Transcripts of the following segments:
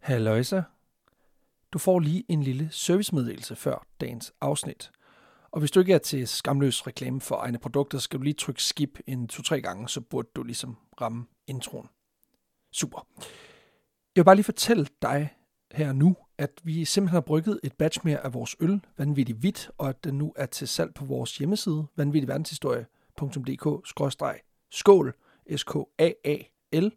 Halløjsa. Du får lige en lille servicemeddelelse før dagens afsnit. Og hvis du ikke er til skamløs reklame for egne produkter, så skal du lige trykke skip en to-tre gange, så burde du ligesom ramme introen. Super. Jeg vil bare lige fortælle dig her nu, at vi simpelthen har brygget et batch mere af vores øl, vanvittigt Hvidt, og at den nu er til salg på vores hjemmeside, vanvittigverdenshistorie.dk-skål, S-K-A-A-L.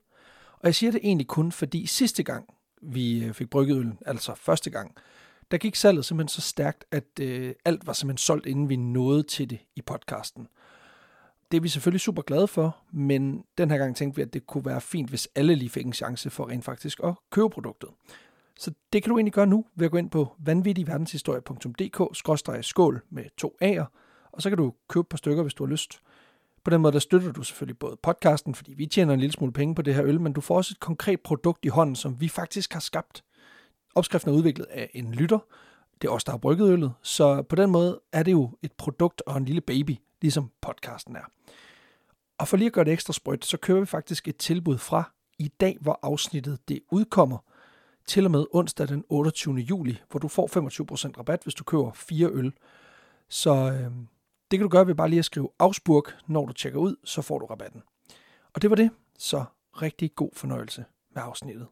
Og jeg siger det egentlig kun, fordi sidste gang, vi øh, fik brygget øl, altså første gang, der gik salget simpelthen så stærkt, at øh, alt var simpelthen solgt, inden vi nåede til det i podcasten. Det er vi selvfølgelig super glade for, men den her gang tænkte vi, at det kunne være fint, hvis alle lige fik en chance for rent faktisk at købe produktet. Så det kan du egentlig gøre nu ved at gå ind på vanvittigverdenshistorie.dk-skål med to A'er, og så kan du købe et par stykker, hvis du har lyst. På den måde der støtter du selvfølgelig både podcasten, fordi vi tjener en lille smule penge på det her øl, men du får også et konkret produkt i hånden, som vi faktisk har skabt. Opskriften er udviklet af en lytter. Det er os, der har brygget øllet. Så på den måde er det jo et produkt og en lille baby, ligesom podcasten er. Og for lige at gøre det ekstra sprødt, så kører vi faktisk et tilbud fra i dag, hvor afsnittet det udkommer, til og med onsdag den 28. juli, hvor du får 25% rabat, hvis du køber fire øl. Så øh, det kan du gøre ved bare lige at skrive afspurg, når du tjekker ud, så får du rabatten. Og det var det, så rigtig god fornøjelse med afsnittet.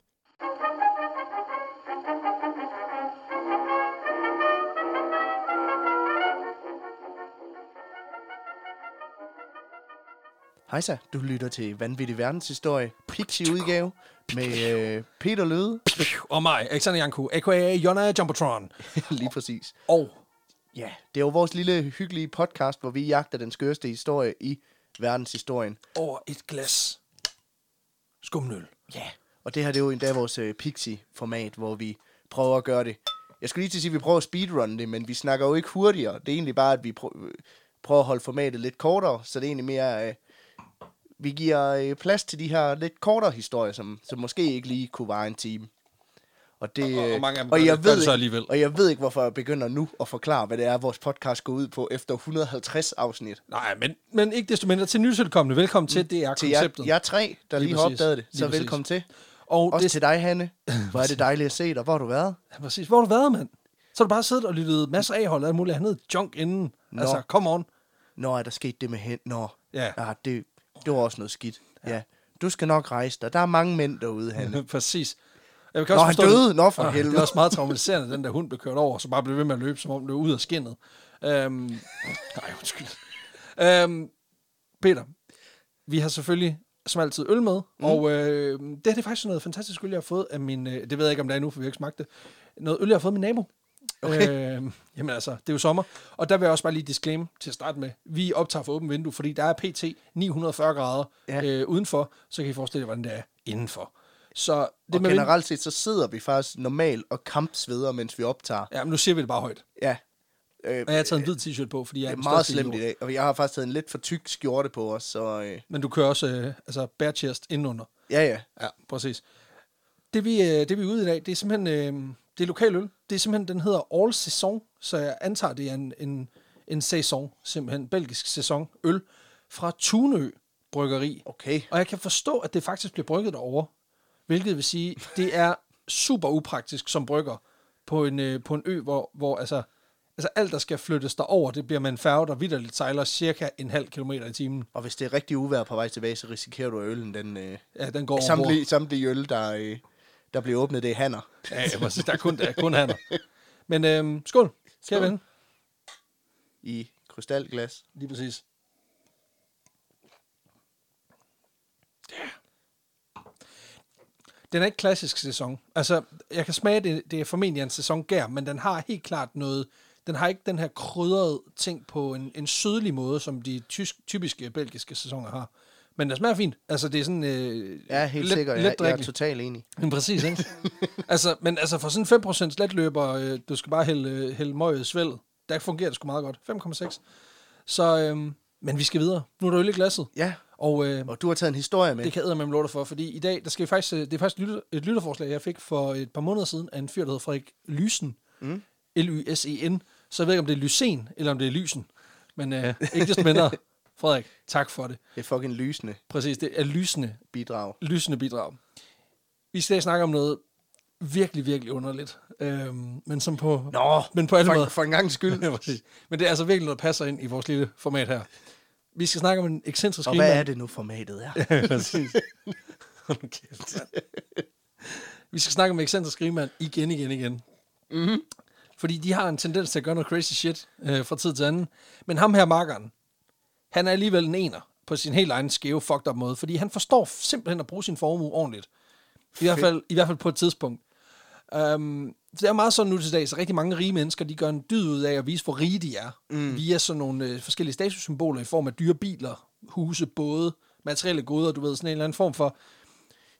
Hejsa, du lytter til Vanvittig Verdenshistorie, Pixie-udgave med øh, Peter Løde. Og mig, Alexander Janku, a.k.a. Jonna Jumbotron. Lige præcis. Og Ja, det er jo vores lille hyggelige podcast, hvor vi jagter den skørste historie i verdenshistorien. over et glas skumnøl. Ja. Og det her det er jo endda vores øh, Pixie-format, hvor vi prøver at gøre det. Jeg skulle lige til at sige, at vi prøver at speedrun det, men vi snakker jo ikke hurtigere. Det er egentlig bare, at vi øh, prøver at holde formatet lidt kortere, så det er egentlig mere... Øh, vi giver øh, plads til de her lidt kortere historier, som, som måske ikke lige kunne vare en time. Og, det, Og- og øh, mange af dem og jeg ved så ikke- alligevel. Og jeg ved ikke, hvorfor jeg begynder nu at forklare, hvad det er, vores podcast går ud på efter 150 afsnit. Nej, men, men ikke desto mindre til nytilkommende. Velkommen til, det er Mm. Til konceptet. jer tre, der lige, Lige har opdaget det, så velkommen til. og Også det, til dig, Hanne. Hvor er det dejligt at se dig. Hvor har du været? Ja, præcis. Hvor har du været, mand? Så har du bare siddet og lyttet masser af hold og alt muligt andet junk inden. Nå. Altså, come on. Nå, er der sket det med hen? Nå, Ja. ja det, det var også noget skidt. Ja. ja. Du skal nok rejse dig. Der er mange mænd derude, Hanne. præcis. Jeg kan Nå, han forstå, døde. Nå, for Ah, helvede. Det er også meget traumatiserende, den der hund blev kørt over, så bare blev ved med at løbe, som om det var ud af skinnet. Øhm, nej, undskyld. Øhm, Peter, vi har selvfølgelig som altid øl med, mm. og øh, det her det er faktisk noget fantastisk øl, jeg har fået af min, øh, det ved jeg ikke, om det er nu, for vi har ikke smagt det, noget øl, jeg har fået af min nabo. Okay. Øh, jamen altså, det er jo sommer. Og der vil jeg også bare lige disclaim til at starte med. Vi optager for åbent vindue, fordi der er pt. 940 grader Ja. øh, udenfor, så kan I forestille jer, hvordan det er indenfor. Så det Og med generelt set, så sidder vi faktisk normalt og kampsveder, mens vi optager. Ja, men nu siger vi det bare højt. Ja. Øh, Og jeg har taget en hvid t-shirt på, fordi jeg det er er den meget slemt i dag. Og jeg har faktisk taget en lidt for tyk skjorte på os, så øh, Men du kører også øh, altså bare chest indenunder. ja, ja. Ja, præcis. Det vi, øh, det vi er ude i dag, det er simpelthen øh, det er lokal øl. Det er simpelthen, den hedder All Saison, så jeg antager, det er en, en, en saison, simpelthen belgisk sæson øl fra Tunø Bryggeri. Okay. Og jeg kan forstå, at det faktisk bliver brygget derovre. Hvilket vil sige, det er super upraktisk som brygger på en, øh, på en ø, hvor, hvor altså, altså alt, der skal flyttes derover, det bliver med en færge, der vidderligt sejler cirka en halv kilometer i timen. Og hvis det er rigtig uvejr på vej tilbage, så risikerer du, at øllen den... Øh, Ja, den går over samtlige, samtlige øl, der, øh, der bliver åbnet, det er hanner. Ja, ja, præcis. Der er kun, der er kun hanner. Men øhm, skål, kære Skål. ven. I krystalglas. Lige præcis. Den er ikke klassisk sæson. Altså, jeg kan smage, det, det er formentlig en sæson gær, men den har helt klart noget... Den har ikke den her krydrede ting på en, en sødlig måde, som de tysk, typiske belgiske sæsoner har. Men den smager fint. Altså, det er sådan... Øh, Ja, helt let, sikkert. Let Jeg, jeg er totalt enig. Men præcis, ikke? altså, men altså for sådan 5% letløber, øh, du skal bare hælde, øh, hælde møget svældet. Der fungerer det sgu meget godt. 5,6. Så, øhm, men vi skal videre. Nu er der øl i glasset. Ja, Og øh, og du har taget en historie med. det kan jeg med lov for, fordi i dag, der skal vi faktisk, øh, det er faktisk et, lytter, et lytterforslag, jeg fik for et par måneder siden af en fyr, der hedder Frederik Lysen. Mm. L-Y-S-E-N. Så jeg ved ikke, om det er Lysen, eller om det er Lysen. Men øh, ikke desto mindre, Frederik, tak for det. Det er fucking lysende Præcis, det er lysende bidrag. lysende bidrag. Vi skal snakke om noget virkelig, virkelig underligt. Øhm, men som på, Nå, men på alle for, måder. for en gang skyld. Men det er altså virkelig noget, der passer ind i vores lille format her. Vi skal snakke om en ekscentrisk Og hvad er det nu formatet er? Ja, præcis. Kæft. Vi skal snakke om ekscentrisk rigmand igen, igen, igen. Mhm. Fordi de har en tendens til at gøre noget crazy shit øh, fra tid til anden. Men ham her, markeren, han er alligevel en ener på sin helt egen skæve, fucked up måde. Fordi han forstår simpelthen at bruge sin formue ordentligt. I hvert fald, i hvert fald på et tidspunkt. Um, det er meget sådan nu til dag, så rigtig mange rige mennesker, de gør en dyd ud af at vise, hvor rige de er. Mm. Via sådan nogle øh, forskellige statussymboler i form af dyre biler, huse, både, materielle goder, du ved, sådan en eller anden form for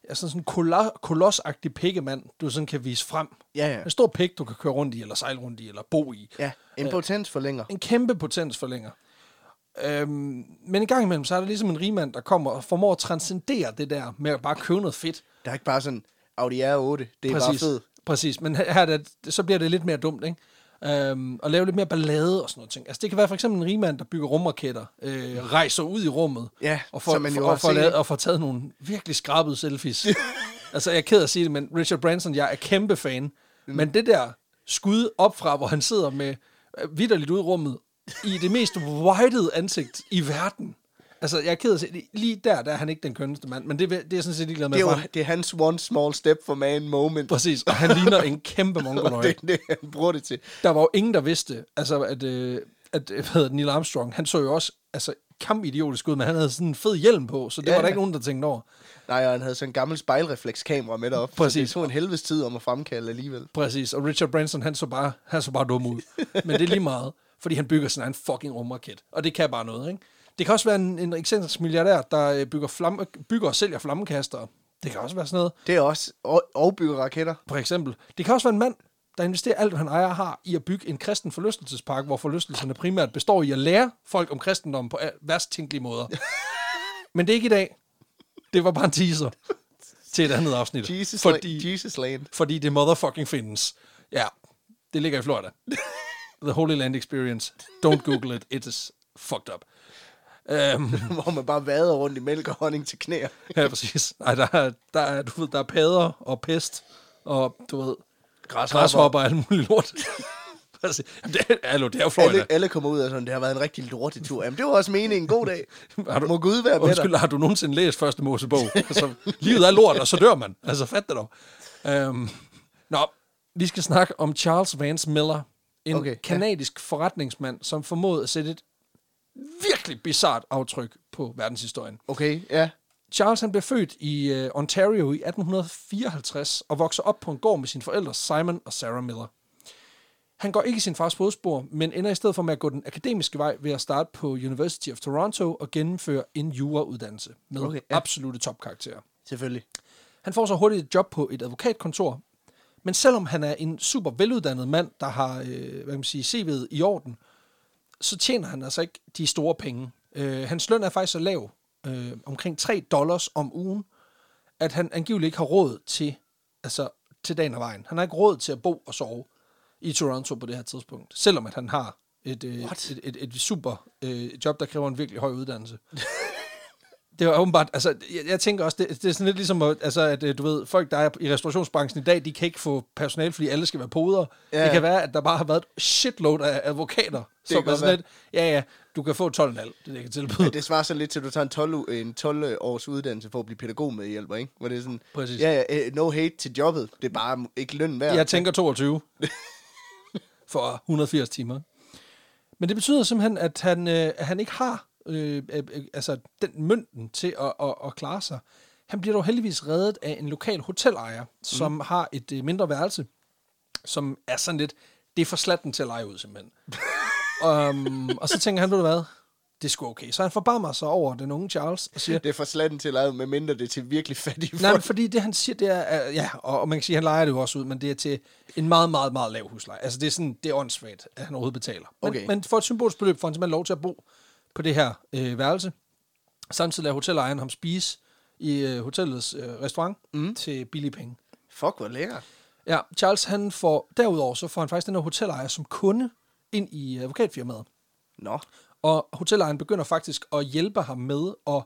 ja, sådan en kolos- kolosagtig pikkemand, du sådan kan vise frem. Ja, ja. En stor pik, du kan køre rundt i, eller sejle rundt i, eller bo i. Ja, en potensforlænger. En kæmpe potensforlænger. Øhm, men en gang imellem, så er der ligesom en rigmand, der kommer og formår at transcendere det der med at bare købe noget fedt. Der er ikke bare sådan, Audi R8, det er bare fedt. Præcis, men her, er det, så bliver det lidt mere dumt, ikke? Øhm, og lave lidt mere ballade og sådan noget ting. Altså det kan være for eksempel en rigmand, der bygger rumraketter, øh, rejser ud i rummet, Ja, og får, man jo og, får lavet, og får taget nogle virkelig skrabede selfies. altså jeg er ked af at sige det, men Richard Branson, jeg er kæmpe fan. Mm. Men det der skud op fra, hvor han sidder med øh, vidderligt ud i rummet, i det mest whited ansigt i verden. Altså, jeg er ked af at det. lige der, der er han ikke den kønneste mand, men det, det er sådan set ligeglad med. Det er, jo, det er hans one small step for man moment. Præcis, og han ligner en kæmpe mongoloid. det er det, han bruger det til. Der var jo ingen, der vidste, altså, at, øh, at øh, hvad hedder Neil Armstrong, han så jo også altså, kampidiotisk ud, men han havde sådan en fed hjelm på, så det Ja, var der ikke nogen, der tænkte over. Nej, og han havde sådan en gammel spejlreflekskamera med derop. Præcis. Så det tog en helvedes tid om at fremkalde alligevel. Præcis, og Richard Branson, han så bare, han så bare dum ud. Men det er lige meget, fordi han bygger sin egen fucking rumraket, og det kan bare noget, ikke? Det kan også være en, en ekscentrisk milliardær, der øh, bygger, flamme, bygger og sælger flammekastere. Det kan også være sådan noget. Det er også, og, og bygge raketter. For eksempel. Det kan også være en mand, der investerer alt, hvad han ejer har, i at bygge en kristen forlystelsespark, hvor forlystelserne primært består i at lære folk om kristendom på værst tænkelige måder. Men det er ikke i dag. Det var bare en teaser til et andet afsnit. Jesus, fordi, la- Jesus Land. fordi det motherfucking findes. Ja, det ligger i Florida. The Holy Land Experience. Don't google it. It is fucked up. Um, hvor man bare vader rundt i mælk og honning til knæer. ja, præcis. Nej, der er, der er, du ved, der er padder og pest, og du ved, græshopper og alt muligt lort. Jamen, det, hallo, det er jo Florida. Alle, alle kommer ud og sådan, det har været en rigtig lortetur. Jamen, det var også meningen. God dag. Har du, Må Gud være med Undskyld, dig. har du nogensinde læst første Mosebog? altså, livet er lort, og så dør man. Altså, fat det dog. Um, nå, vi skal snakke om Charles Vance Miller. En Okay, okay, ja. kanadisk forretningsmand, som formåede at sætte et virkelig bizart aftryk på verdenshistorien. Okay, ja. Charles han blev født i uh, Ontario i 1854 og vokser op på en gård med sine forældre Simon og Sarah Miller. Han går ikke i sin fars fodspor, men ender i stedet for med at gå den akademiske vej ved at starte på University of Toronto og gennemføre en jurauddannelse med Okay, ja. absolute topkarakterer. Selvfølgelig. Han får så hurtigt et job på et advokatkontor, men selvom han er en super veluddannet mand, der har øh, hvad kan man sige, CV'et i orden, så tjener han altså ikke de store penge. Øh, hans løn er faktisk så lav, øh, omkring 3 dollars om ugen, at han angiveligt ikke har råd til, altså, til dagen og vejen. Han har ikke råd til at bo og sove i Toronto på det her tidspunkt, selvom at han har et, øh, et, et, et super øh, job, der kræver en virkelig høj uddannelse. Det var åbenbart, altså, jeg, jeg tænker også, det, det er sådan lidt ligesom, at, altså, at øh, du ved, folk, der er i restaurationsbranchen i dag, de kan ikke få personal, fordi alle skal være poder. Ja. Det kan være, at der bare har været et shitload af advokater, som kan er sådan lidt, ja, ja, du kan få 12,5, det er det, jeg kan tilbyde. Ja, det svarer så lidt til, at du tager en 12, u- en 12 års uddannelse for at blive pædagog med hjælper, ikke? Hvor det er sådan, Præcis. ja, ja, eh, no hate til jobbet. Det er bare ikke løn værd. Jeg tænker 22 for 180 timer. Men det betyder simpelthen, at han, øh, at han ikke har øh, øh, øh, altså den mønten til at, at, at klare sig. Han bliver dog heldigvis reddet af en lokal hotelejer, som mm. har et øh, mindre værelse, som er sådan lidt, det er for slatten til at lege ud simpelthen. um, og så tænker han, ved du hvad, det er sgu okay. Så han forbarmer sig over den unge Charles og siger, Det er for slatten til at lade, med mindre det er til virkelig fattige Nej, folk. fordi det han siger, det er, ja, og, og man kan sige, at han leger det jo også ud, men det er til en meget, meget, meget lav husleje. Altså det er sådan, det er åndssvagt, at han overhovedet betaler. Men, Okay. men for et symbolsk beløb får han simpelthen lov til at bo på det her øh, værelse. Samtidig lader hotelejeren ham spise i øh, hotellets øh, restaurant mm. til billige penge. Fuck, hvor lækkert. Ja, Charles han får, derudover så får han faktisk den her hotelejer som kunde ind i advokatfirmaet. Nå, Og hotellejeren begynder faktisk at hjælpe ham med at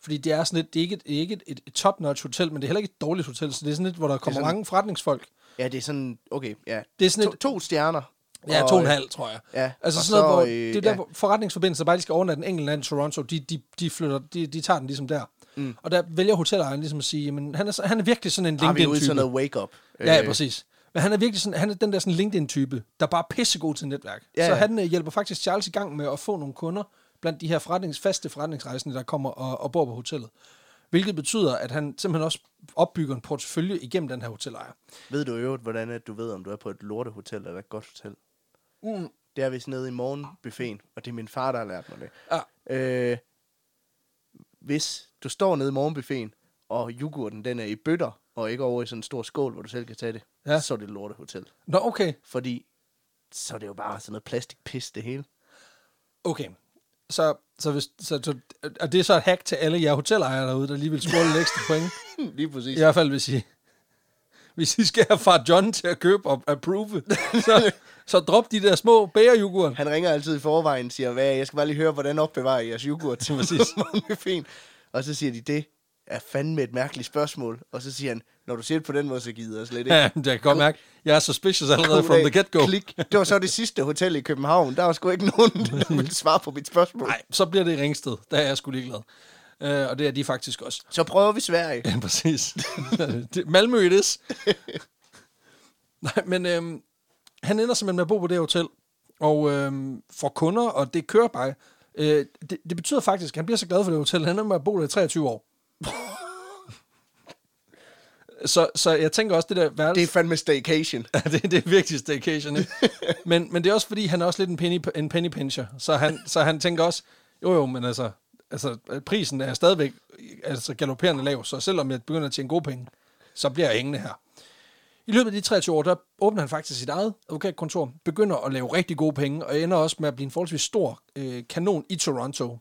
Fordi det er sådan lidt, det er ikke et, ikke et, et top-notch hotel, men det er heller ikke et dårligt hotel, så det er sådan lidt, hvor der kommer sådan- mange forretningsfolk. Ja, det er sådan, okay, ja. Det er sådan To, et, to stjerner. Ja, to og en halv, tror jeg. Ja, Altså sådan noget, hvor så, øh, det er der, ja. hvor forretningsforbindelser bare de skal overnatte en enkelt land i Toronto, de, de, de flytter, de, de tager den ligesom der. Mm. Og der vælger hotelejeren ligesom at sige, jamen, han er, han er virkelig sådan en Har vi ude sådan LinkedIn-type. noget wake-up. Ja, ja, Øh, præcis. Men han er virkelig sådan, han er den der sådan LinkedIn-type, der bare er pissegod til netværk. Ja, så han øh, hjælper faktisk Charles i gang med at få nogle kunder blandt de her forretnings, faste forretningsrejsende, der kommer og, og bor på hotellet. Hvilket betyder, at han simpelthen også opbygger en portefølje igennem den her hotelejer. Ved du i øvrigt, hvordan at du ved, om du er på et lortehotel eller et godt hotel? Mm. Det er vist nede i morgenbuffeten, og det er min far, der har lært mig det. Ja. Øh, hvis du står nede i morgenbuffeten, og yoghurten den er i bøtter, og ikke over i sådan en stor skål, hvor du selv kan tage det, Ja. så er det et lortehotel. Nå, okay. Fordi så er det jo bare sådan noget plastikpis, det hele. Okay. Så, så, hvis, så, så, og det er så et hack til alle jer hotelejere derude, der lige vil score lidt ekstra point. Lige præcis. I hvert fald, hvis I, hvis I skal have far John til at købe og approve, så, så drop de der små bæreyoghurt. Han ringer altid i forvejen og siger, hvad, jeg skal bare lige høre, hvordan opbevarer I jeres yoghurt til Præcis. morgenbuffeten. Og så siger de, det er fandme et mærkeligt spørgsmål. Og så siger han, når du siger det på den måde, så gider jeg slet ikke. Ja, det kan jeg godt mærke. Jeg er suspicious allerede from the get-go. Klik. Det var så det sidste hotel i København. Der var sgu ikke nogen, der ville svare på mit spørgsmål. Nej, så bliver det Ringsted. Der er jeg sgu ligeglad. Uh, og det er de faktisk også. Så prøver vi Sverige. Ja, præcis. Det- Malmø it is. Nej, men øhm, han ender simpelthen med at bo på det hotel, og øhm, får kunder, og det kører bare. Øh, det, det betyder faktisk, at han bliver så glad for det hotel, han ender med at bo der i 23 år. så, så jeg tænker også, det der værelse... Det er fandme staycation. Ja, det, det er virkelig staycation, ikke? men, men det er også fordi, han er også lidt en penny, en penny pincher. Så han, så han tænker også, jo jo, men altså, altså prisen er stadigvæk altså, galopperende lav, så selvom jeg begynder at tjene gode penge, så bliver jeg hængende her. I løbet af de 23 år, der åbner han faktisk sit eget advokatkontor, begynder at lave rigtig gode penge, og ender også med at blive en forholdsvis stor øh, kanon i Toronto.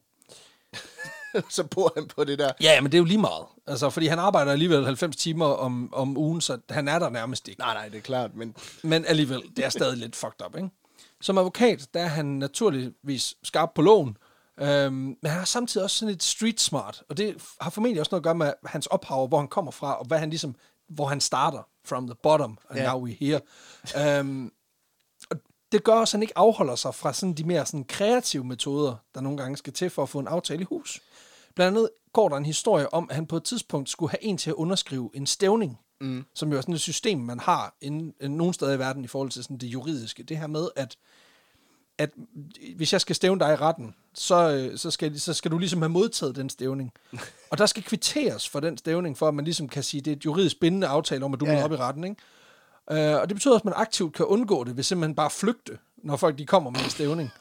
så bor han på det der. Ja, men det er jo lige meget. Altså, fordi han arbejder alligevel 90 timer om, om ugen, så han er der nærmest ikke. Nej, nej, det er klart, men Men alligevel, det er stadig lidt fucked up, ikke? Som advokat, der er han naturligvis skarp på loven, øhm, men han er samtidig også sådan lidt street smart, og det har formentlig også noget at gøre med hans ophav, hvor han kommer fra, og hvad han ligesom, hvor han starter from the bottom, and Ja. now we're here. Og det gør også, at han ikke afholder sig fra sådan de mere sådan kreative metoder, der nogle gange skal til for at få en aftale i hus. Blandt andet går der en historie om, at han på et tidspunkt skulle have en til at underskrive en stævning, mm. som jo er sådan et system, man har inden, inden nogle steder i verden i forhold til sådan det juridiske. Det her med, at, at hvis jeg skal stævne dig i retten, så, øh, så, skal, så skal du ligesom have modtaget den stævning. Og der skal kvitteres for den stævning, for at man ligesom kan sige, det er et juridisk bindende aftale om, at du Ja, ja. op i retten. Ikke? Øh, og det betyder også, at man aktivt kan undgå det, ved simpelthen bare flygte, når folk de kommer med en stævning.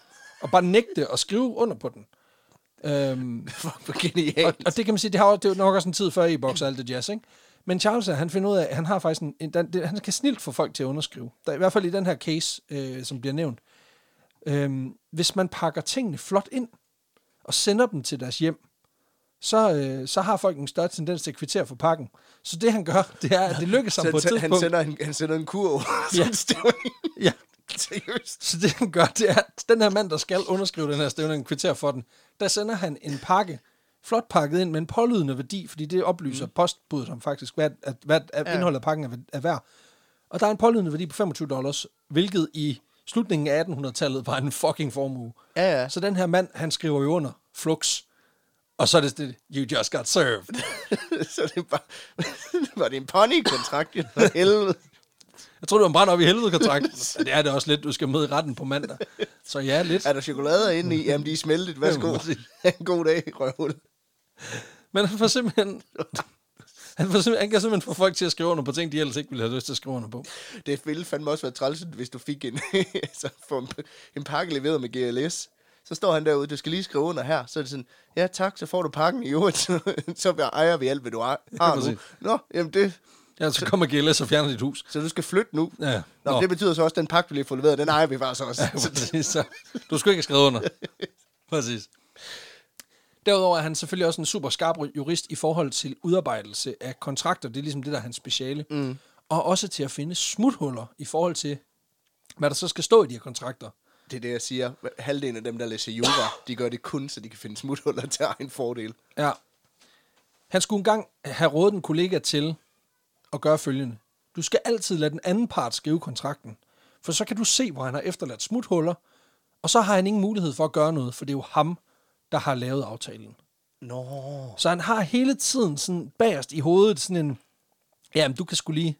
Og bare nægte at skrive under på den. Øhm, fuck, hvor genialt. og, og det kan man sige, det, har, det er jo nok også en tid før e-boks og alt det jazz, ikke? Men Charles, han finder ud af, at han har faktisk en, en den, han kan snilt få folk til at underskrive. Der, I hvert fald i den her case, øh, som bliver nævnt. Øhm, hvis man pakker tingene flot ind, og sender dem til deres hjem, så, øh, så har folk en større tendens til at kvittere for pakken. Så det han gør, det er, at det lykkes ham Så på et han, han, tidspunkt. sender en, han sender en kurv. Ja. ja. Så det han gør, det er, at den her mand, der skal underskrive den her stævning, kvittere for den, der sender han en pakke, flot pakket ind med en pålydende værdi, fordi det oplyser mm. postbuddet om faktisk, hvad, at, hvad at Ja. indholdet af pakken er, er værd. Og der er en pålydende værdi på 25 dollars, hvilket i slutningen af 1800-tallet var en fucking formue. Ja, ja. Så den her mand, han skriver jo under flux, og så er det det, you just got served. så det bare... var det en pony-kontrakt? jo? For helvede. Jeg tror, det var en brand op i helvede kontrakt. Det er det også lidt, du skal med i retten på mandag. Så ja, lidt. Er der chokolader inde i? Jamen, de er smeltet. Værsgo. En god dag, røvhul. Men han får simpelthen... Han, får han kan simpelthen få folk til at skrive under på ting, de ellers ikke ville have lyst til at skrive under på. Det ville fandme også være træls, hvis du fik en, altså, få en, en pakke leveret med GLS. Så står han derude, du skal lige skrive under her. Så er det sådan, ja tak, så får du pakken i øvrigt. Så, så ejer vi alt, hvad du har har nu. Nå, jamen det, Ja, så kommer GLS og fjerner dit hus. så du skal flytte nu. Ja. Nå, Nå. det betyder så også, at den pakke, du lige får leveret, den ejer vi faktisk også. Ja, præcis, så du skulle ikke have skrevet under. Præcis. Derudover er han selvfølgelig også en super skarp jurist i forhold til udarbejdelse af kontrakter. Det er ligesom det, der er hans speciale. Mm. Og også til at finde smuthuller i forhold til, hvad der så skal stå i de her kontrakter. Det er det, jeg siger. Halvdelen af dem, der læser jura, de gør det kun, så de kan finde smuthuller til egen fordel. Ja. Han skulle engang have rådet en kollega til at gøre følgende. Du skal altid lade den anden part skrive kontrakten, for så kan du se, hvor han har efterladt smuthuller, og så har han ingen mulighed for at gøre noget, for det er jo ham, der har lavet aftalen. Nå. Så han har hele tiden sådan bagerst i hovedet sådan en, jamen du kan skulle lige,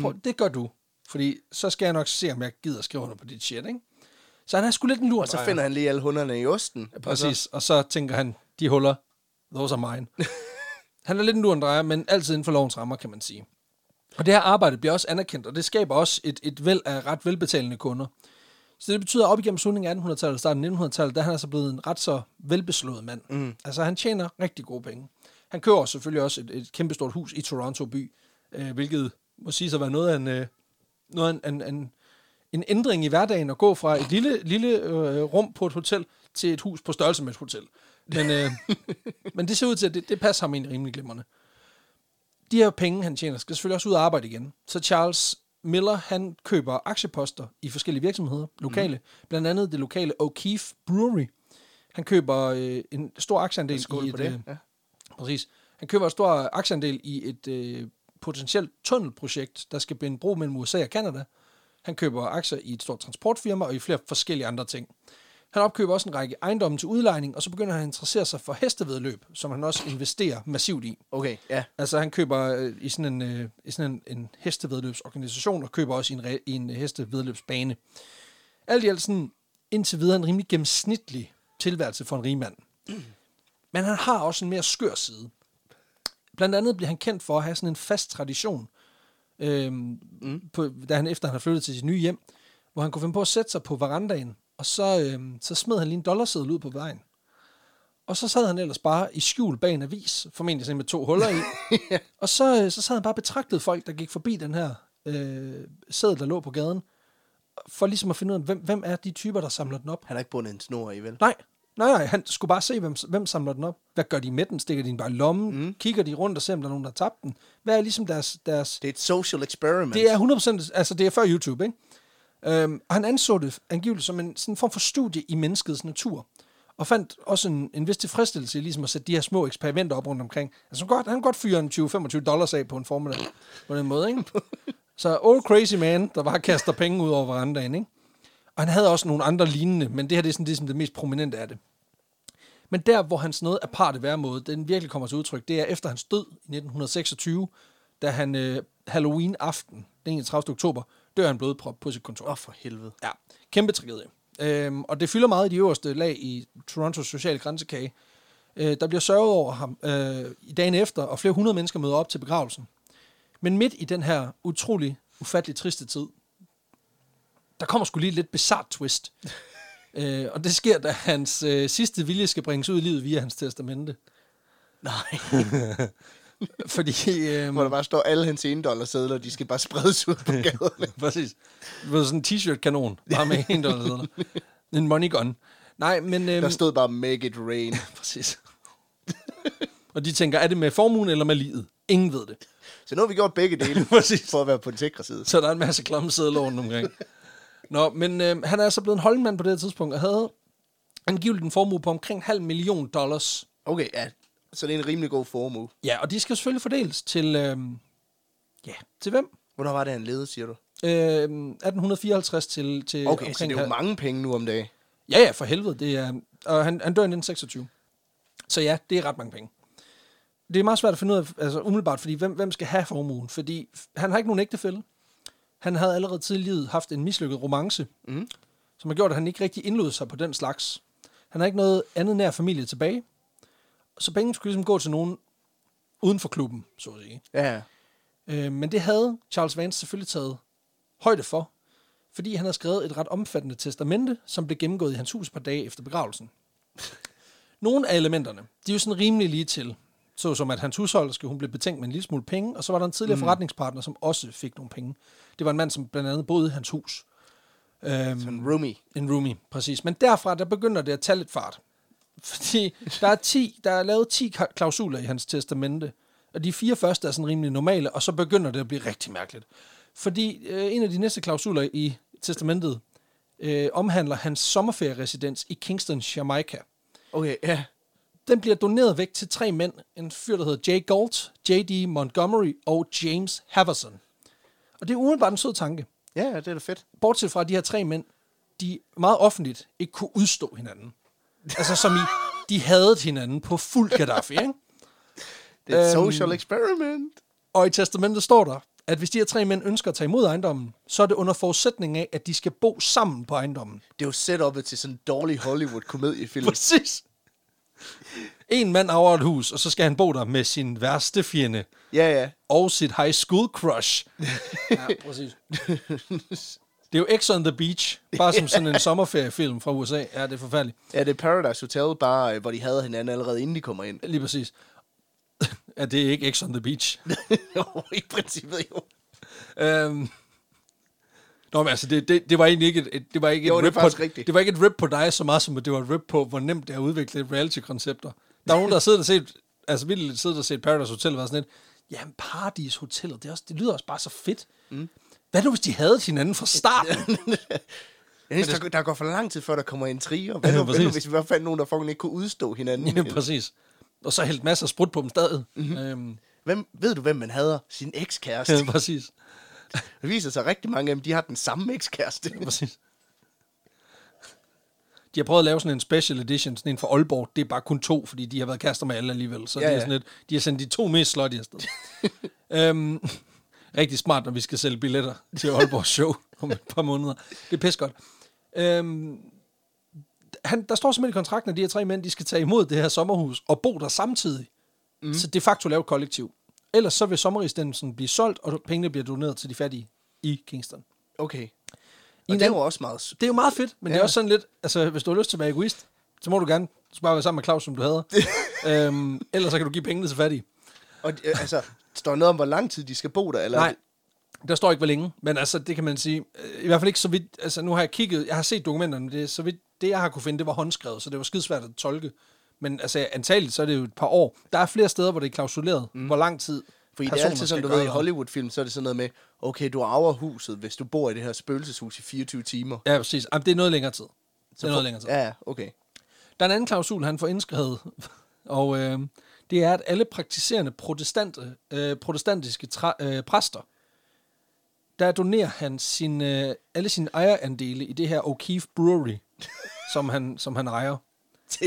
prøv, mm. det gør du, fordi så skal jeg nok se, om jeg gider skrive under på dit shit, ikke? Så han er sgu lidt en lur. Og så finder han lige alle hunderne i osten. Ja, præcis, og så tænker han, de huller, those are mine. han er lidt en lurendrejer, men altid inden for lovens rammer, kan man sige. Og det her arbejde bliver også anerkendt, og det skaber også et, et væld af ret velbetalende kunder. Så det betyder, at op igennem slutningen af 1800-tallet og starten af 1900-tallet, der er han altså blevet en ret så velbeslået mand. Mm. Altså han tjener rigtig gode penge. Han kører selvfølgelig også et, et kæmpestort hus i Toronto by, øh, hvilket må sige at være noget af en, øh, noget af en, en, en, en ændring i hverdagen at gå fra et lille, lille øh, rum på et hotel til et hus på størrelse med et hotel. Men, øh, men det ser ud til, at det, det passer ham egentlig rimelig glimrende. De her penge, han tjener, skal selvfølgelig også ud og arbejde igen. Så Charles Miller, han køber aktieposter i forskellige virksomheder, lokale. Mm. Blandt andet det lokale O'Keefe Brewery. Han køber øh, en stor aktieandel i et... det. Øh, Ja. Præcis. Han køber en stor aktieandel i et øh, potentielt tunnelprojekt, der skal binde bro mellem USA og Kanada. Han køber aktier i et stort transportfirma og i flere forskellige andre ting. Han opkøber også en række ejendomme til udlejning, og så begynder han at interessere sig for hestevedløb, som han også investerer massivt i. Okay, ja. Altså han køber øh, i sådan en, øh, i sådan en, en hestevedløbsorganisation, og køber også i en, re- i en hestevedløbsbane. Alt i alt sådan indtil videre en rimelig gennemsnitlig tilværelse for en rig mand. Men han har også en mere skør side. Blandt andet bliver han kendt for at have sådan en fast tradition, øhm, mm. på, da han efter han har flyttet til sit nye hjem, hvor han kunne finde på at sætte sig på verandaen, og så, øhm, så smed han lige en dollarseddel ud på vejen. Og så sad han ellers bare i skjul bag en avis, formentlig sådan med to huller i. og så, øh, så sad han bare og betragtede folk, der gik forbi den her øh, sædel, der lå på gaden, for ligesom at finde ud af, hvem, hvem er de typer, der samler den op. Han har ikke bundet en snor i, vel? Nej, nej, nej, han skulle bare se, hvem, hvem samler den op. Hvad gør de med den? Stikker de den bare i lommen? Mm. Kigger de rundt og ser, om der er nogen, der har tabt den? Hvad er ligesom deres... deres Det er et social experiment. det er 100%, altså det er før YouTube, ikke? Øhm, og han anså det angiveligt som en sådan en form for studie i menneskets natur. Og fandt også en, en vis tilfredsstillelse i ligesom at sætte de her små eksperimenter op rundt omkring. Altså godt, han godt fyre en 20-25 dollars af på en formiddag. På den måde, ikke? Så old crazy man, der bare kaster penge ud over verandaen, ikke? Og han havde også nogle andre lignende, men det her det er sådan det, som det mest prominente af det. Men der, hvor hans noget aparte væremåde, den virkelig kommer til udtryk, det er efter hans død i 1926, da han øh, Halloween-aften, den 31. oktober, dør han blodprop på sit kontor. Åh, oh, for helvede. Ja, kæmpe tragedie. Øhm, og det fylder meget i de øverste lag i Torontos sociale grænsekage. Øh, der bliver sørget over ham øh, i dagen efter, og flere hundrede mennesker møder op til begravelsen. Men midt i den her utrolig, ufattelig triste tid, der kommer sgu lige lidt bizart twist. øh, og det sker, da hans øh, sidste vilje skal bringes ud i livet via hans testamente. Nej. Fordi... Øh, Hvor der bare står alle hans 1 dollar sædler, de skal bare spredes ud på gaderne. Præcis. Det var sådan en t-shirt-kanon, bare med en dollar sedler. En money gun. Nej, men... Øhm, Der stod bare, make it rain. præcis. og de tænker, er det med formuen eller med livet? Ingen ved det. Så nu har vi gjort begge dele, Præcis. for at være på den sikre side. Så der er en masse klamme sædler rundt omkring. Nå, men øh, han er altså blevet en holdmand på det tidspunkt, og havde angiveligt en formue på omkring halv million dollars. Okay, ja. Så det er en rimelig god formue. Ja, og de skal selvfølgelig fordeles til... Øh, ja, til hvem? Hvornår var det, han levede, siger du? Øh, 1854 til, til Okay, så det er jo halv- mange penge nu om dagen. Ja, ja, for helvede. Det er, og han, han dør i 1926. Så ja, det er ret mange penge. Det er meget svært at finde ud af, altså umiddelbart, fordi hvem, hvem skal have formuen? Fordi han har ikke nogen ægtefælle. Han havde allerede tidligere haft en mislykket romance, Mm. som har gjort, at han ikke rigtig indlod sig på den slags. Han har ikke noget andet nær familie tilbage. Så pengene skulle ligesom gå til nogen uden for klubben, så at sige. Ja. Øh, men det havde Charles Vance selvfølgelig taget højde for, fordi han havde skrevet et ret omfattende testamente, som blev gennemgået i hans hus et par dage efter begravelsen. Nogle af elementerne, de er jo sådan rimelig lige til, såsom at hans husholderske, hun blev betænkt med en lille smule penge, og så var der en tidligere mm. forretningspartner, som også fik nogle penge. Det var en mand, som blandt andet boede i hans hus. Øhm, en roomie. en roomie, præcis. Men derfra, der begynder det at tage lidt fart. Fordi der er, 10, der er lavet 10 ka- klausuler i hans testamente, og de fire første er sådan rimelig normale, og så begynder det at blive rigtig mærkeligt. Fordi øh, en af de næste klausuler i testamentet øh, omhandler hans sommerferieresidens i Kingston, Jamaica. Okay, ja. Den bliver doneret væk til tre mænd. En fyr, der hedder Jay Galt, J.D. Montgomery og James Haverson. Og det er umiddelbart en sød tanke. Ja, ja, det er da fedt. Bortset fra, at de her tre mænd, de meget offentligt ikke kunne udstå hinanden. Altså som i, de havde hinanden på fuld Gaddafi, ikke? Det er et Øhm. social experiment. Og i testamentet står der, at hvis de her tre mænd ønsker at tage imod ejendommen, så er det under forudsætning af, at de skal bo sammen på ejendommen. Det er jo setupet til sådan en dårlig Hollywood-komediefilm. Præcis. En mand arver et hus, og så skal han bo der med sin værste fjende Ja, ja. og sit high school crush. ja, præcis. Det er jo X on the Beach, bare som sådan en sommerferiefilm fra USA. Ja, det er forfærdeligt. Ja, det er Paradise Hotel, bare øh, hvor de havde hinanden allerede inden de kommer ind. Lige præcis. ja, det er ikke X on the Beach. jo, i princippet jo. Øhm. Nå, men altså, det, det, det var egentlig ikke et, et, det var ikke Jo, et rip på, rigtigt. det var ikke et rip på dig så meget, som det var et rip på, hvor nemt det er at udvikle reality-koncepter. Der er nogen, der sidder og set, altså vildt sidder og set Paradise Hotel, og var sådan lidt, jamen Paradis Hotellet, det, er også, det lyder også bare så fedt. Mm. Hvad nu, hvis de havde hinanden fra starten? Jeg synes, der, der går for lang tid, før der kommer intriger. Hvad Ja, nu, hvad nu hvis vi bare fandt nogen, der fucking ikke kunne udstå hinanden? ja, præcis. Og så hældt masser af sprut på dem stadig. Mhm. Mm-hmm. Øhm, Hvem, ved du, hvem man hader? Sin ekskæreste. ja, præcis. Det viser sig, at rigtig mange af dem, de har den samme ekskæreste. præcis. De har prøvet at lave sådan en special edition, sådan en for Aalborg. Det er bare kun to, fordi de har været kærester med alle alligevel. Så Ja, ja, det er ja. sådan lidt, de har sendt de to mest slutty afsted. øhm, rigtig smart, når vi skal sælge billetter til Aalborg show om et par måneder. Det er pis godt. Øhm, han, der står simpelthen i kontrakten, at de her tre mænd, de skal tage imod det her sommerhus og bo der samtidig. Mm. Så de facto lave et kollektiv. Ellers så vil sommerresidенsen blive solgt, og pengene bliver doneret til de fattige i Kingston. Okay. en Og det er jo også meget... Det er jo meget fedt, men ja. det er også sådan lidt, altså hvis du har lyst til at være egoist, så må du gerne du skal bare være sammen med Claus, som du havde. øhm, ellers så kan du give pengene til fattige. Og øh, altså, står der noget om, hvor lang tid de skal bo der? Eller? Nej, der står ikke, hvor længe, men altså det kan man sige, øh, i hvert fald ikke så vidt, altså nu har jeg kigget, jeg har set dokumenterne, det er så vidt, det jeg har kunne finde, det var håndskrevet, så det var skidesvært at tolke. Men altså antageligt, så er det jo et par år. Der er flere steder, hvor det er klausuleret, mm. hvor lang tid Fordi det er altid sådan, du ved, i. Hollywood-film, så er det sådan noget med, okay, du arver huset, hvis du bor i det her spøgelseshus i 24 timer. Ja, præcis. Jamen, det er noget længere tid. Det er noget længere tid. Ja, ja, okay. Der er en anden klausul, han får indskrevet, og øh, det er, at alle praktiserende protestante, øh, protestantiske tra, øh, præster, der donerer han sin, øh, alle sine ejerandele i det her O'Keefe Brewery, som han, som han ejer.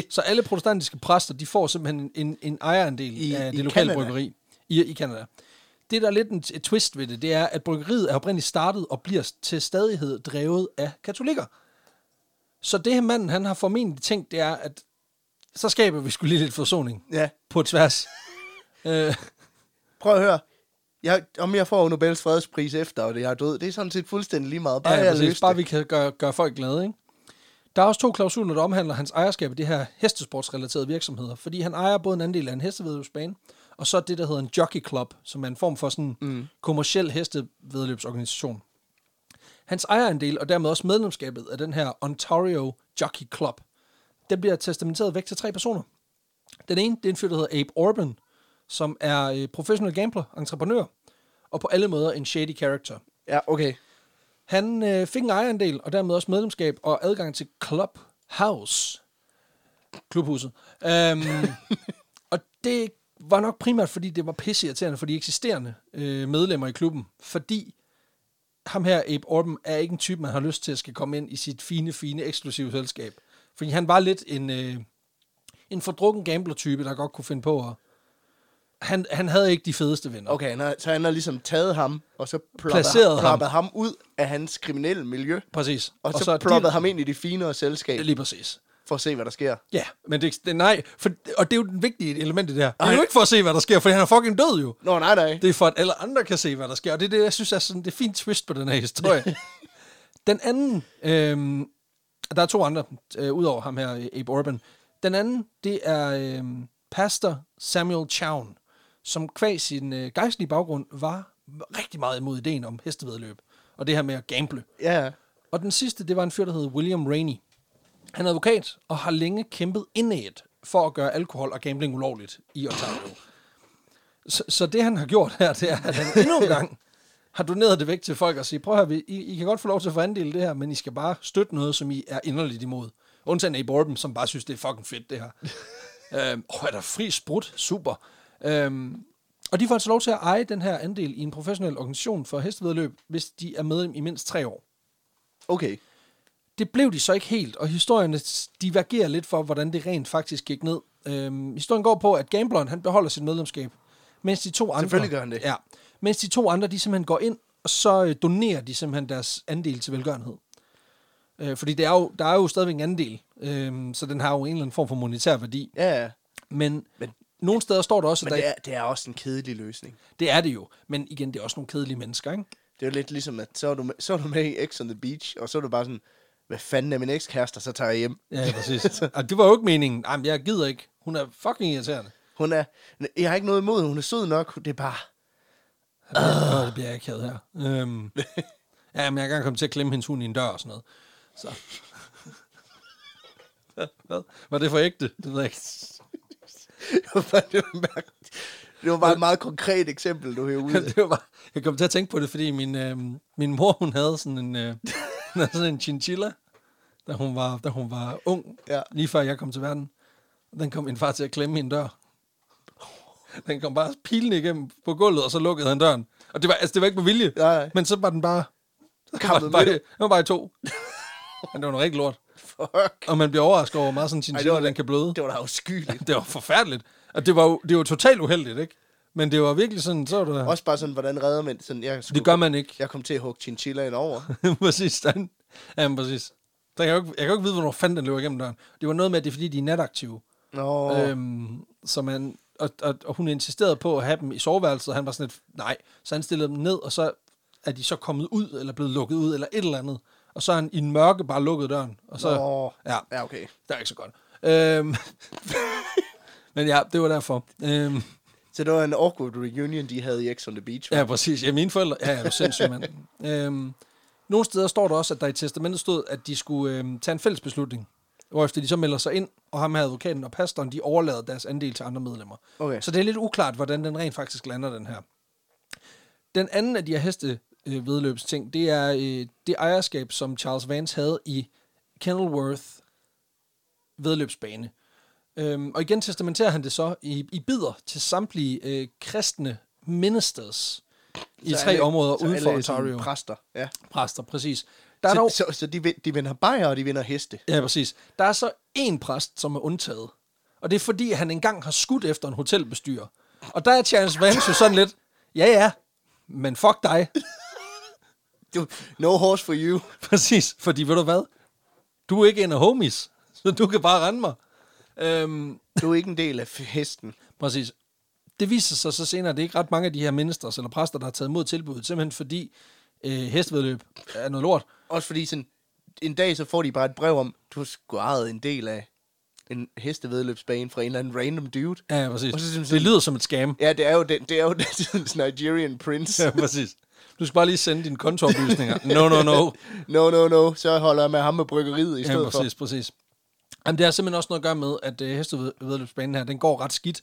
Så alle protestantiske præster, de får simpelthen en, en ejerandel I- I, af i det lokale Canada? bryggeri i, i Canada. Det, der er lidt en, et twist ved det, det er, at bryggeriet er oprindeligt startet og bliver til stadighed drevet af katolikker. Så det her manden, han har formentlig tænkt, det er, at så skaber vi skulle lige lidt forsoning Ja, på tværs. øh, prøv at høre. Jeg, om jeg får Nobels fredspris efter, og det jeg er død, det er sådan set fuldstændig lige meget. Bare ja, jeg præcis, bare vi kan gøre, gøre folk glade, ikke? Der er også to klausuler, der omhandler hans ejerskab af de her hestesportsrelaterede virksomheder, fordi han ejer både en andel af en hestevedløbsbane, og så det, der hedder en jockey club, som er en form for sådan en mm. kommersiel hestevedløbsorganisation. Hans ejerandel, og dermed også medlemskabet af den her Ontario Jockey Club, den bliver testamenteret væk til tre personer. Den ene, det er en fyr, der hedder Abe Orban, som er øh, professionel gambler, entreprenør, og på alle måder en shady character. Ja, okay. Han øh, fik en ejerandel, og dermed også medlemskab og adgang til Clubhouse. Klubhuset. Um, og det var nok primært, fordi det var pisseirriterende for de eksisterende øh, medlemmer i klubben. Fordi ham her, Abe Orban, er ikke en type, man har lyst til at skal komme ind i sit fine, fine, eksklusive selskab. Fordi han var lidt en, øh, en fordrukken gambler-type, der godt kunne finde på at... Han, han havde ikke de fedeste venner. Okay, han har, så han har ligesom taget ham, og så ploppet, Placeret ham. ploppet ham. ud af hans kriminelle miljø, Præcis. og, og så, så ploppet ham ind i det finere selskab, Lige præcis. for at se, hvad der sker. Ja, men det, det nej, for, og det er jo den vigtige element i det her. Det er jo ikke for at se, hvad der sker, for han er fucking død jo. Nå, nej, nej. Det er for, at alle andre kan se, hvad der sker, og det er det, jeg synes er sådan det er fint twist på den her historie. den anden, øhm, der er to andre, øh, udover ham her, Abe Orban. Den anden, det er øhm, pastor Samuel Chown, som kvæg sin øh, gejstlige baggrund var rigtig meget imod ideen om hestevedløb, og det her med at gamble. Ja, Og den sidste, det var en fyr, der hed William Rainey. Han er advokat og har længe kæmpet indad for at gøre alkohol og gambling ulovligt i Ontario. Så, så det, han har gjort her, det er, at han endnu en gang har doneret det væk til folk og sige, prøv at høre, I, I kan godt få lov til at få andel i det her, men I skal bare støtte noget, som I er inderligt imod. Undtagen Abe Orban, som bare synes, det er fucking fedt, det her. Øhm, åh, er der fri sprut? Super. Øhm, og de får altså lov til at eje den her andel i en professionel organisation for hestevedløb, hvis de er medlem i mindst tre år. Okay. Det blev de så ikke helt, og historierne divergerer lidt for, hvordan det rent faktisk gik ned. Øhm, historien går på, at gambleren han beholder sit medlemskab, mens de to andre... Selvfølgelig gør han det. Ja, mens de to andre, de simpelthen går ind, og så øh, donerer de simpelthen deres andel til velgørenhed. Øh, fordi det er jo, der er jo stadigvæk en andel, øh, så den har jo en eller anden form for monetær værdi. Ja, ja. Men, Men- nogle steder står der også, at Men der, det er, det er også en kedelig løsning. det er det jo. Men igen, det er også nogle kedelige mennesker, ikke? Det er jo lidt ligesom, at så er du med, så er du med i X on the Beach, og så er du bare sådan, hvad fanden er min ekskæreste, så tager jeg hjem. Ja, præcis. og det var jo ikke meningen. Ej, men jeg gider ikke. Hun er fucking irriterende. Hun er, jeg har ikke noget imod, hun er sød nok, det er bare, Uh. det bliver jeg akavet her. Øhm, ja, men jeg kan komme til at klemme hendes hund i en dør og sådan noget. Så. Hvad? Var det for ægte? Det ved jeg ikke. det var bare, det var bare, det var bare et meget konkret eksempel, du af. det var bare, jeg kom til at tænke på det, fordi min, øh, min mor, hun havde sådan en, øh, havde sådan en chinchilla, da hun var, da hun var ung, Ja. lige før jeg kom til verden. Den kom min far til at klemme i en dør. Den kom bare pilende igennem på gulvet, og så lukkede han døren. Og det var, altså, det var ikke med vilje, Nej. men så var den bare... Kappet den bare, den var bare i to. men det var noget rigtig lort. Fuck. Og man bliver overrasket over, hvor meget sådan det var den kan bløde. Det var da afskyeligt. Det var forfærdeligt. Og det var jo det var totalt uheldigt, ikke? Men det var virkelig sådan, så var det... Også bare sådan, hvordan redder man sådan, jeg, skulle, Det gør man ikke. jeg kom til at hugge chinchillaen over. præcis. Den. Ja, men præcis. Der kan jeg, jo ikke, jeg kan jo ikke vide, hvornår fanden den løber igennem døren. Det var noget med, at det er fordi, de er nataktive. Nå. Øhm, så man, og, og, og, hun insisterede på at have dem i soveværelset, og han var sådan lidt, nej. Så han stillede dem ned, og så er de så kommet ud, eller blevet lukket ud, eller et eller andet. Og så er han i en mørke bare lukket døren. Og så, Nå. ja, ja, okay. det er ikke så godt. Øhm, men ja, det var derfor. Øhm, Så det var en awkward reunion, de havde i X on the Beach. Ja, præcis. Ja, mine forældre... Ja, ja, du sindssyg, mand. øhm, nogle steder står der også, at der i testamentet stod, at de skulle øhm, tage en fælles beslutning. Hvorefter de så melder sig ind, og ham med advokaten og pastoren, de overlader deres andel til andre medlemmer. Okay. Så det er lidt uklart, hvordan den rent faktisk lander, den her. Den anden af de her heste øh, vedløbsting, det er øh, det ejerskab, som Charles Vance havde i Kenilworth vedløbsbane. Øhm, og igen testamenterer han det så i, i bidder til samtlige øh, kristne ministers i Så tre alle- områder uden for Ontario. Præster, ja. Præster, præcis. Der er dog, Så, så, så de, de vinder bajer, og de vinder heste. ja, præcis. Der er så en præst, som er undtaget. Og det er fordi, han engang har skudt efter en hotelbestyrer. Og der er Charles Vance sådan lidt, ja ja, men fuck dig. Du, no horse for you. Præcis, fordi ved du hvad? Du er ikke en af homies, så du kan bare rende mig. Øhm, Du er ikke en del af hesten. præcis. Det viser sig så senere, at det er ikke ret mange af de her ministers eller præster, der har taget imod tilbuddet, simpelthen fordi øh, hestevedløb er noget lort. Også fordi sådan, en dag så får de bare et brev om, du har sgu ejet en del af en hestevedløbsbane fra en eller anden random dude. Ja, ja, præcis. Og så Det, simpelthen- lyder som et scam. Ja, det er jo den, det er jo den Nigerian prince. Ja, præcis. Du skal bare lige sende dine kontooplysninger. No, no, no. No, no, no. Så holder jeg med ham med bryggeriet i Ja, stedet præcis, præcis. Jamen, det har simpelthen også noget at gøre med, at øh, hestevedløbsbanen her, den går ret skidt,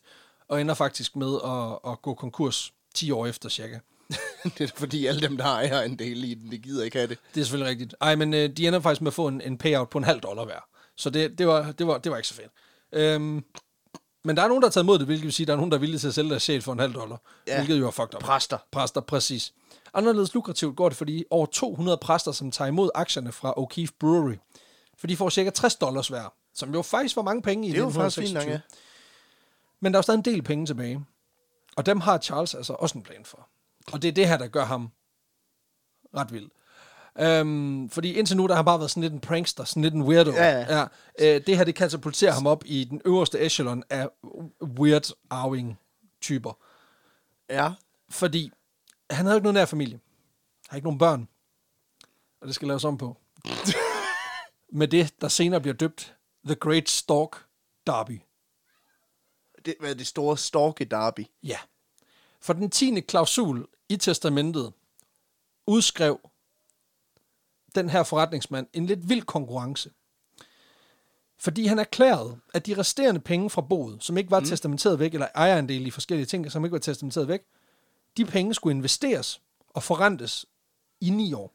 og ender faktisk med at, at gå konkurs 10 år efter cirka. det er fordi alle dem, der ejer en del i den, de gider ikke have det. Det er selvfølgelig rigtigt. Ej, men øh, de ender faktisk med at få en, en payout på en halv dollar hver. Så det, det, var, det, var, det var ikke så fedt. Øhm, men der er nogen, der har taget imod det, hvilket vil sige, at der er nogen, der er villige til at sælge deres sjæl for en halv dollar. Ja. Hvilket jo er fucked up. Præster. Præster, præcis. Anderledes lukrativt går det, fordi over 200 præster, som tager imod aktierne fra O'Keefe Brewery, for de får cirka 60 dollars hver, som jo faktisk var mange penge i Det er jo faktisk fint nok, 1926. ja. Men der er jo stadig en del penge tilbage. Og dem har Charles altså også en plan for. Og det er det her, der gør ham ret vild. Øhm, fordi indtil nu, der har han bare været sådan lidt en prankster, sådan lidt en weirdo. Ja, ja. ja øh, det her, det katapulterer ham op i den øverste echelon af weird arving-typer. Ja. Fordi han havde ikke nogen nær familie. Han har ikke nogen børn. Og det skal laves om på. Med det, der senere bliver døbt The Great Stork Derby. Det er det store storke derby. Ja. For den 10. klausul i testamentet udskrev den her forretningsmand en lidt vild konkurrence. Fordi han erklærede, at de resterende penge fra boet, som ikke var mm. testamenteret væk, eller ejerandel i forskellige ting, som ikke var testamenteret væk, de penge skulle investeres og forrentes i ni år.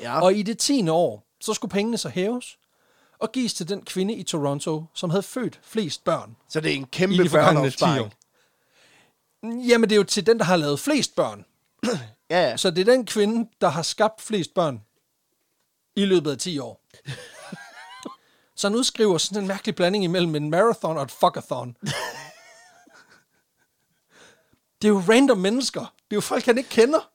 Ja. Og i det tiende år, så skulle pengene så hæves, og gives til den kvinde i Toronto, som havde født flest børn Så det er en kæmpe de forgangne 10 år. børneopsparing. Jamen, det er jo til den, der har lavet flest børn. Ja, ja. Så det er den kvinde, der har skabt flest børn i løbet af 10 år. Så han udskriver sådan en mærkelig blanding imellem en marathon og et fuckathon. Det er jo random mennesker. Det er jo folk, han ikke kender.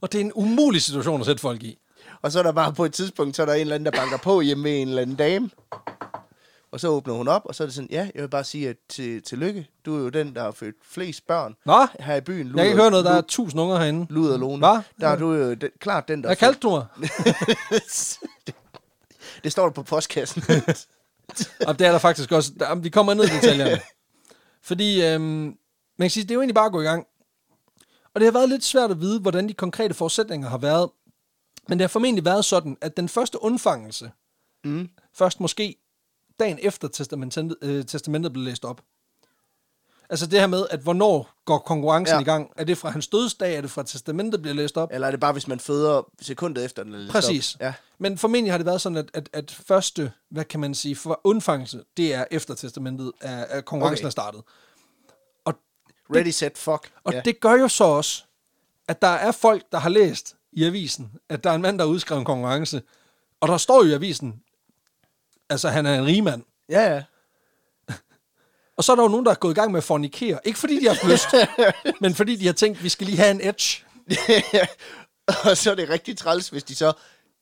og det er en umulig situation at sætte folk i. Og så er der bare på et tidspunkt, så er der en eller anden, der banker på hjemme ved en eller anden dame. Og så åbner hun op, og så er det sådan, ja, jeg vil bare sige, at til, tillykke. Du er jo den, der har født flest børn Nå, her i byen. jeg kan ikke høre noget. Der er tusind unger herinde. Luder Lone. Hvad? Der er du jo den, klart den, der Hvad kaldte du mig? det, det står der på postkassen. Og det er der faktisk også. Der, vi kommer ned i detaljerne. Fordi, øhm, man kan sige, det er jo egentlig bare at gå i gang. Og det har været lidt svært at vide, hvordan de konkrete forudsætninger har været. Men det har formentlig været sådan, at den første undfangelse, mm. først måske dagen efter testamentet, øh, testamentet blev læst op. Altså det her med, at hvornår går konkurrencen Ja. i gang? Er det fra hans dødsdag? Er det fra testamentet bliver læst op? Eller er det bare, hvis man føder sekundet efter den? er læst Præcis. op? Ja. Men formentlig har det været sådan, at, at, at første, hvad kan man sige, for undfangelse, det er efter testamentet, at, at konkurrencen Okay. er startet. Ready, set, fuck. Og ja. det gør jo så også, at der er folk, der har læst i avisen, at der er en mand, der har udskrevet en konkurrence, og der står jo i avisen, altså han er en rig mand. Ja, ja. Og så er der jo nogen, der er gået i gang med at fornikere. Ikke fordi de har haft lyst, men fordi de har tænkt, vi skal lige have en edge. og så er det rigtig træls, hvis de så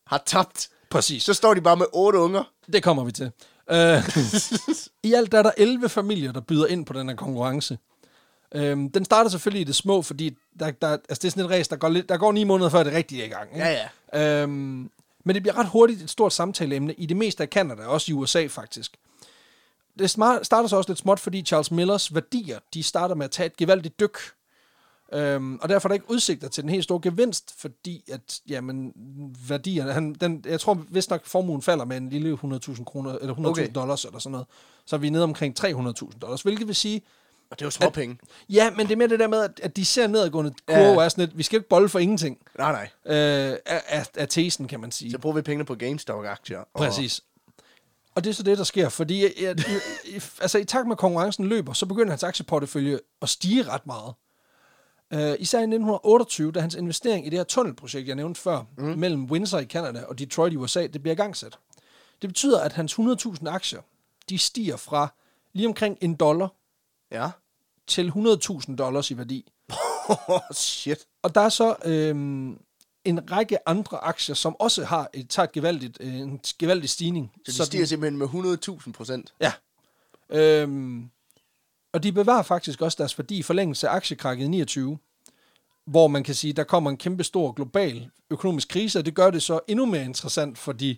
har tabt. Præcis. Så står de bare med otte unger. Det kommer vi til. Uh, I alt er der 11 familier, der byder ind på den her konkurrence. Um, den starter selvfølgelig i det små, fordi der, der, altså det er sådan et race, der går, lidt, der går ni måneder før det rigtige er i gang. Ikke? Ja, ja. Um, men det bliver ret hurtigt et stort samtaleemne i det meste af Canada, også i USA faktisk. Det starter så også lidt småt, fordi Charles Millers værdier, de starter med at tage et gevaldigt dyk. Um, og derfor er der ikke udsigter til den helt store gevinst, fordi at, jamen, værdierne, han, den, jeg tror vist nok formuen falder med en lille 100.000 kroner, eller 100.000 Okay. okay. dollars eller sådan noget. Så er vi nede omkring 300.000 dollars, hvilket vil sige, Og det er jo småpenge. ja, men det er mere det der med, at, at de ser nedadgående kurve, Ja. er sådan lidt, vi skal jo ikke bolle for ingenting Nej, nej. øh, af, af, af tesen, kan man sige. Så bruger vi pengene på GameStop-aktier. Og Præcis. Og det er så det, der sker, fordi jeg, jeg, jeg, altså, i takt med at konkurrencen løber, så begynder hans aktieportefølje at stige ret meget. Uh, især i 1928, da hans investering i det her tunnelprojekt, jeg nævnte før, mm. mellem Windsor i Canada og Detroit i USA, det bliver igangsat. Det betyder, at hans 100.000 aktier, de stiger fra lige omkring en dollar Ja. til 100.000 dollars i værdi. Shit. Og der er så øhm, en række andre aktier, som også har et, tager et gevaldigt, øh, en gevaldig stigning. Så de den- stiger simpelthen med 100.000 procent. Ja. Øhm, og de bevarer faktisk også deres værdi i forlængelse af aktiekrakket i 29, hvor man kan sige, der kommer en kæmpe stor global økonomisk krise, og det gør det så endnu mere interessant for de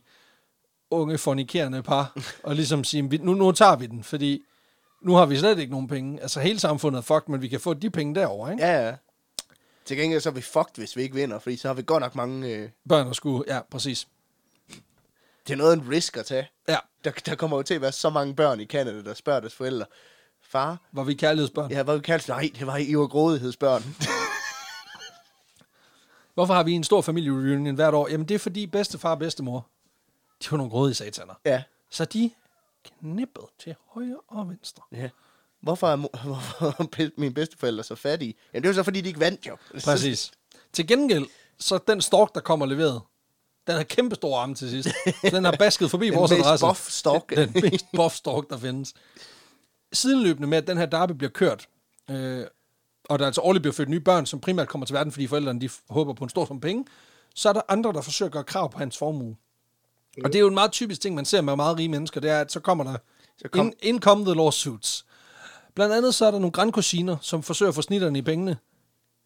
unge fornikerende par, og ligesom sige, "Vi- nu, nu tager vi den, fordi nu har vi slet ikke nogen penge. Altså hele samfundet er fucked, men vi kan få de penge derovre, ikke? Ja, ja. Til gengæld så er vi fucked, hvis vi ikke vinder, fordi så har vi godt nok mange... Øh, Børn og skulle, ja, præcis. det er noget af en risk at tage. Ja, Der, der kommer jo til at være så mange børn i Canada, der spørger deres forældre, far, var vi kærlighedsbørn. ja, hvad vi kalder Nej, det var I var grådighedsbørn. Hvorfor har vi en stor familiereunion hvert år? Jamen det er fordi bedstefar og bedstemor, de var nogle grådige sataner. ja. Så de knippede til højre og venstre. ja. Hvorfor er, mo- hvorfor er mine bedsteforældre så fattige? Jamen, det er jo så, fordi de ikke vandt, jo. Præcis. Til gengæld, så den stork, der kommer leveret, den har kæmpe store arme til sidst. Så den har basket forbi Den vores mest adresse. buff stork. Den mest buff stork, der findes. Sidenløbende med, at den her derby bliver kørt, øh, og der altså årligt bliver født nye børn, som primært kommer til verden, fordi forældrene de håber på en stor sum penge, så er der andre, der forsøger at gøre krav på hans formue. Og det er jo en meget typisk ting, man ser med meget rige mennesker, det er, at så kommer der Så kom- in, in come the lawsuits. Blandt andet så er der nogle grandkusiner, som forsøger at få snitterne i pengene.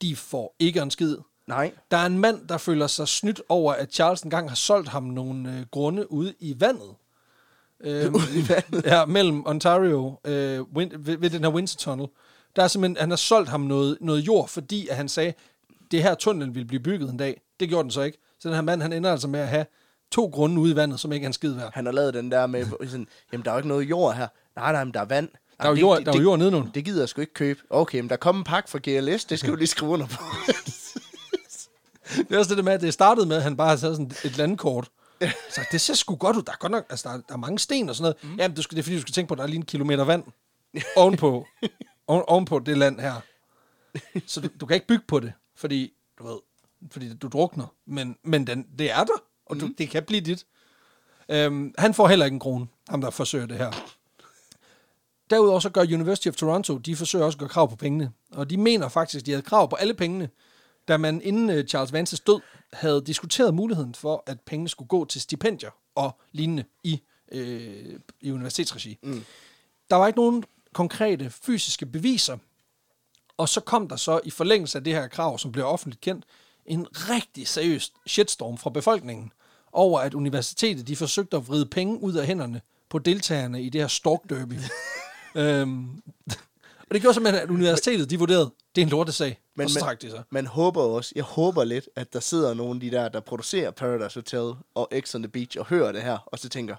De får ikke en skid. Nej. Der er en mand, der føler sig snydt over, at Charles engang har solgt ham nogle øh, grunde ude i vandet. Øhm, Ude i vandet? Ja, mellem Ontario, øh, win, ved, ved den her Windsor Tunnel. Der er simpelthen, han har solgt ham noget, noget jord, fordi at han sagde, det her tunnel ville blive bygget en dag. Det gjorde den så ikke. Så den her mand, han ender altså med at have to grunde ude i vandet, som ikke er en skid værd. Han har lavet den der med, sådan, jamen der er jo ikke noget jord her. Nej, nej, men der er vand. Der er jo jord, der er jo jord nedenunder. Det gider jeg sgu ikke købe. Okay, men der kom en pakke fra GLS, det skal du lige skrive under på. Det er også det der med, at det startede med, at han bare havde sådan et landkort. Så det ser sgu godt ud. Der er godt nok, altså der er, der er mange sten og sådan noget. Mm. Jamen, du skal, det er fordi, du skal tænke på, at der er lige en kilometer vand ovenpå, oven, ovenpå det land her. Så du, du kan ikke bygge på det, fordi, du ved, fordi du drukner. Men, men den, det er der, og du, det kan blive dit. Øhm, han får heller ikke en krone, ham der forsøger det her. Derudover så gør University of Toronto, de forsøger også at gøre krav på pengene. Og de mener faktisk, de havde krav på alle pengene, da man inden øh, Charles Vances død havde diskuteret muligheden for, at pengene skulle gå til stipendier og lignende i, øh, i universitetsregi. Mm. Der var ikke nogen konkrete fysiske beviser, og så kom der så i forlængelse af det her krav, som blev offentligt kendt, en rigtig seriøs shitstorm fra befolkningen over, at universitetet de forsøgte at vride penge ud af hænderne på deltagerne i det her stork derby. øhm, og det gjorde simpelthen, at universitetet de vurderede, det er en lortesag, men, og så trak de sig. Man håber også, jeg håber lidt, at der sidder nogle af de der, der producerer Paradise Hotel og X on the Beach og hører det her, og så tænker,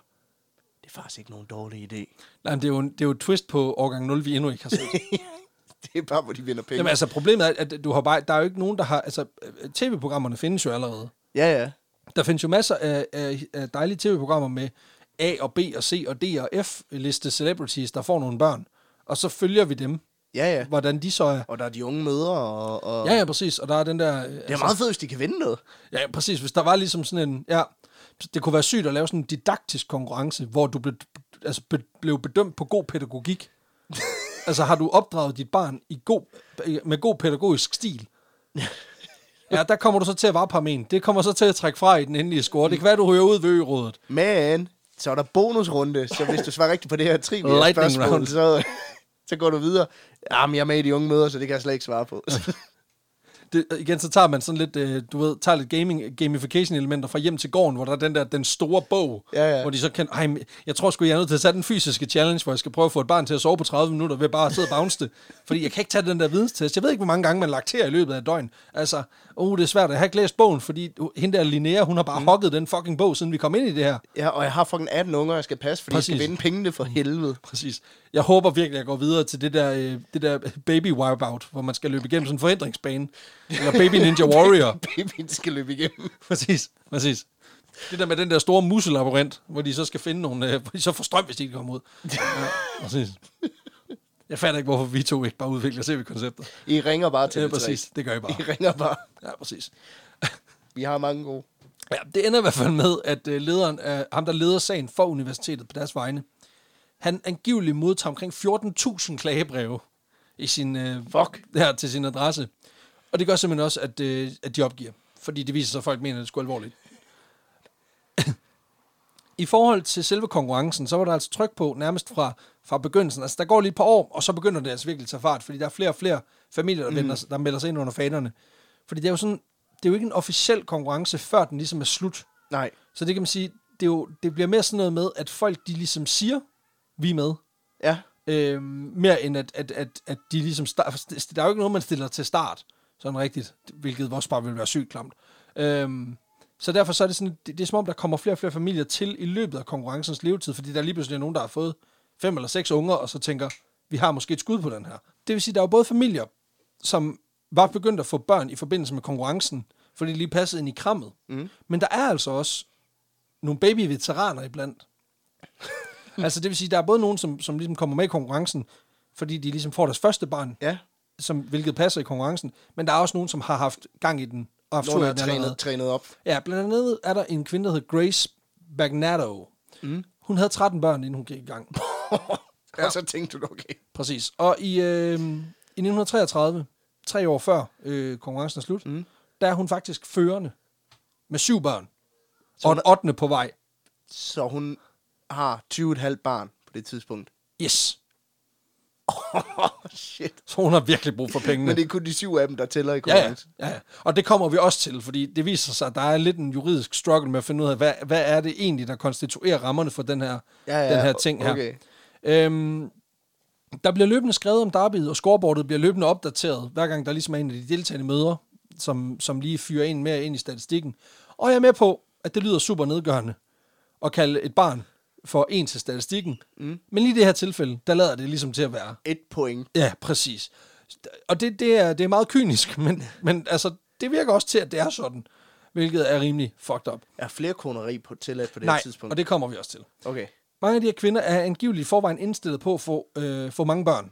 det er faktisk ikke nogen dårlig idé. Nej, men det er jo, en, det er jo et twist på årgang 0, vi endnu ikke har set. det er bare, hvor de vinder penge. Jamen altså, problemet er, at du har bare, der er jo ikke nogen, der har... Altså, tv-programmerne findes jo allerede. Ja, ja. Der findes jo masser af, af, af dejlige tv-programmer med A og B og C og D og F liste celebrities, der får nogle børn. Og så følger vi dem, Ja, ja. hvordan de så er. Og der er de unge mødre, og... og... Ja, ja, præcis. Og der er den der... Det er meget fedt, hvis de kan vinde noget. Ja, præcis. Hvis der var ligesom sådan en... Ja, det kunne være sygt at lave sådan en didaktisk konkurrence, hvor du blev, altså be, blev bedømt på god pædagogik. altså har du opdraget dit barn i god, med god pædagogisk stil? Ja, der kommer du så til at varpe ham en. Det kommer så til at trække fra i den endelige score. Det kan være, du ryger ud ved ø-rådet. Men så er der bonusrunde, så hvis du svarer rigtigt på det her trivia spørgsmål, round. så, så går du videre. Jamen, jeg er med i de unge møder, så det kan jeg slet ikke svare på. Det, igen, så tager man sådan lidt, øh, du ved, tager lidt gaming, gamification-elementer fra hjem til gården, hvor der er den der, den store bog, Ja, ja. hvor de så kan, ej, jeg tror sgu, jeg er nødt til at tage den fysiske challenge, hvor jeg skal prøve at få et barn til at sove på 30 minutter ved bare at sidde og bounce det. Fordi jeg kan ikke tage den der videnstest. Jeg ved ikke, hvor mange gange man lakterer i løbet af et døgn. Altså, oh, det er svært. Jeg har ikke læst bogen, fordi hende der Linnea, hun har bare mm. hogget den fucking bog, siden vi kom ind i det her. ja, og jeg har fucking 18 unger, jeg skal passe, fordi Præcis. jeg skal vinde pengene for helvede. Præcis. Jeg håber virkelig, at jeg går videre til det der, øh, det der baby wipeout, hvor man skal løbe igennem sådan en forhindringsbane. Eller baby ninja warrior. Babyen skal løbe igennem. Præcis, præcis. Det der med den der store muselabyrint, hvor de så skal finde nogle, øh, hvor de så får strøm, hvis de ikke kommer ud. Ja, præcis. Jeg fatter ikke, hvorfor vi to ikke bare udvikler CV-koncepter. I ringer bare til Ja, det præcis. Det gør I bare. I ringer bare. Ja, præcis. Vi har mange gode. Ja, det ender i hvert fald med, at øh, lederen, øh, ham der leder sagen for universitetet på deres vegne, han angiveligt modtager omkring 14.000 klagebreve i sin, øh, Fuck. her til sin adresse. Og det gør simpelthen også, at, øh, at de opgiver. Fordi det viser sig, at folk mener, at det er alvorligt. I forhold til selve konkurrencen, så var der altså tryk på nærmest fra, fra begyndelsen. Altså, der går lige et par år, og så begynder det altså virkelig at tage fart, fordi der er flere og flere familier, der, mm. vender, der melder sig ind under fanerne. Fordi det er jo sådan, det er jo ikke en officiel konkurrence, før den ligesom er slut. Nej. Så det kan man sige, det, er jo, det bliver mere sådan noget med, at folk de ligesom siger, vi er med. Ja. Øhm, mere end at, at, at, at de ligesom... Start, der er jo ikke noget, man stiller til start, sådan rigtigt, hvilket også bare vil være sygt klamt. Øhm, så derfor så er det sådan, det, det er som om, der kommer flere og flere familier til i løbet af konkurrencens levetid, fordi der lige pludselig er nogen, der har fået fem eller seks unger, og så tænker, vi har måske et skud på den her. Det vil sige, der er jo både familier, som var begyndt at få børn i forbindelse med konkurrencen, fordi de lige passede ind i krammet. Mm. Men der er altså også nogle baby-veteraner iblandt. altså det vil sige, der er både nogen, som, som ligesom kommer med i konkurrencen, fordi de ligesom får deres første barn, Ja. Som, hvilket passer i konkurrencen, men der er også nogen, som har haft gang i den, og haft Nogen er trænet, trænet op. Ja, blandt andet er der en kvinde, der hedder Grace Bagnato. Mm. Hun havde 13 børn, inden hun gik i gang. ja. Og så tænkte du, okay. Præcis. Og i, øh, i 1933, tre år før øh, konkurrencen er slut, mm. der er hun faktisk førende med syv børn. Så og en ottende på vej. Så hun har 20,5 barn på det tidspunkt. Yes. Oh, shit. Så hun har virkelig brug for pengene. Men det er kun de syv af dem, der tæller i Ja, ja, ja, ja. Og det kommer vi også til, fordi det viser sig, at der er lidt en juridisk struggle med at finde ud af, hvad, hvad er det egentlig, der konstituerer rammerne for den her, Ja, ja, den her ting her. okay. Øhm, der bliver løbende skrevet om derbyet, og scoreboardet bliver løbende opdateret, hver gang der ligesom er en af de deltagende møder, som, som lige fyrer en mere ind i statistikken. Og jeg er med på, at det lyder super nedgørende at kalde et barn for en til statistikken. Mm. Men lige i det her tilfælde, der lader det ligesom til at være. Et point. Ja, præcis. Og det, det, er, det er meget kynisk, men, men altså, det virker også til, at det er sådan. hvilket er rimelig fucked up. Er flere koneri på tilladt på det Nej, tidspunkt? og det kommer vi også til. Okay. Mange af de her kvinder er angiveligt forvejen indstillet på at få, øh, få mange børn.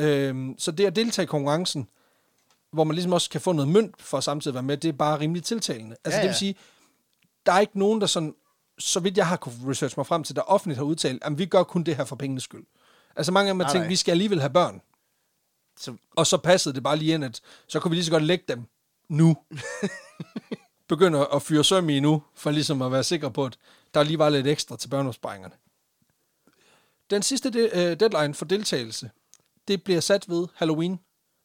Øh, så det at deltage i konkurrencen, hvor man ligesom også kan få noget mønt for at samtidig være med, det er bare rimelig tiltalende. Altså Ja, det ja. vil sige, der er ikke nogen, der sådan, så vidt jeg har kunne research mig frem til, der offentligt har udtalt, at vi gør kun det her for pengenes skyld. Altså mange af dem har Nej, tænkt, nej. vi skal alligevel have børn. Så, Og så passede det bare lige ind, at så kunne vi lige så godt lægge dem nu. Begynder at fyre søm i nu, for ligesom at være sikker på, at der lige var lidt ekstra til børneopsparingerne. Den sidste de, uh, deadline for deltagelse, det bliver sat ved Halloween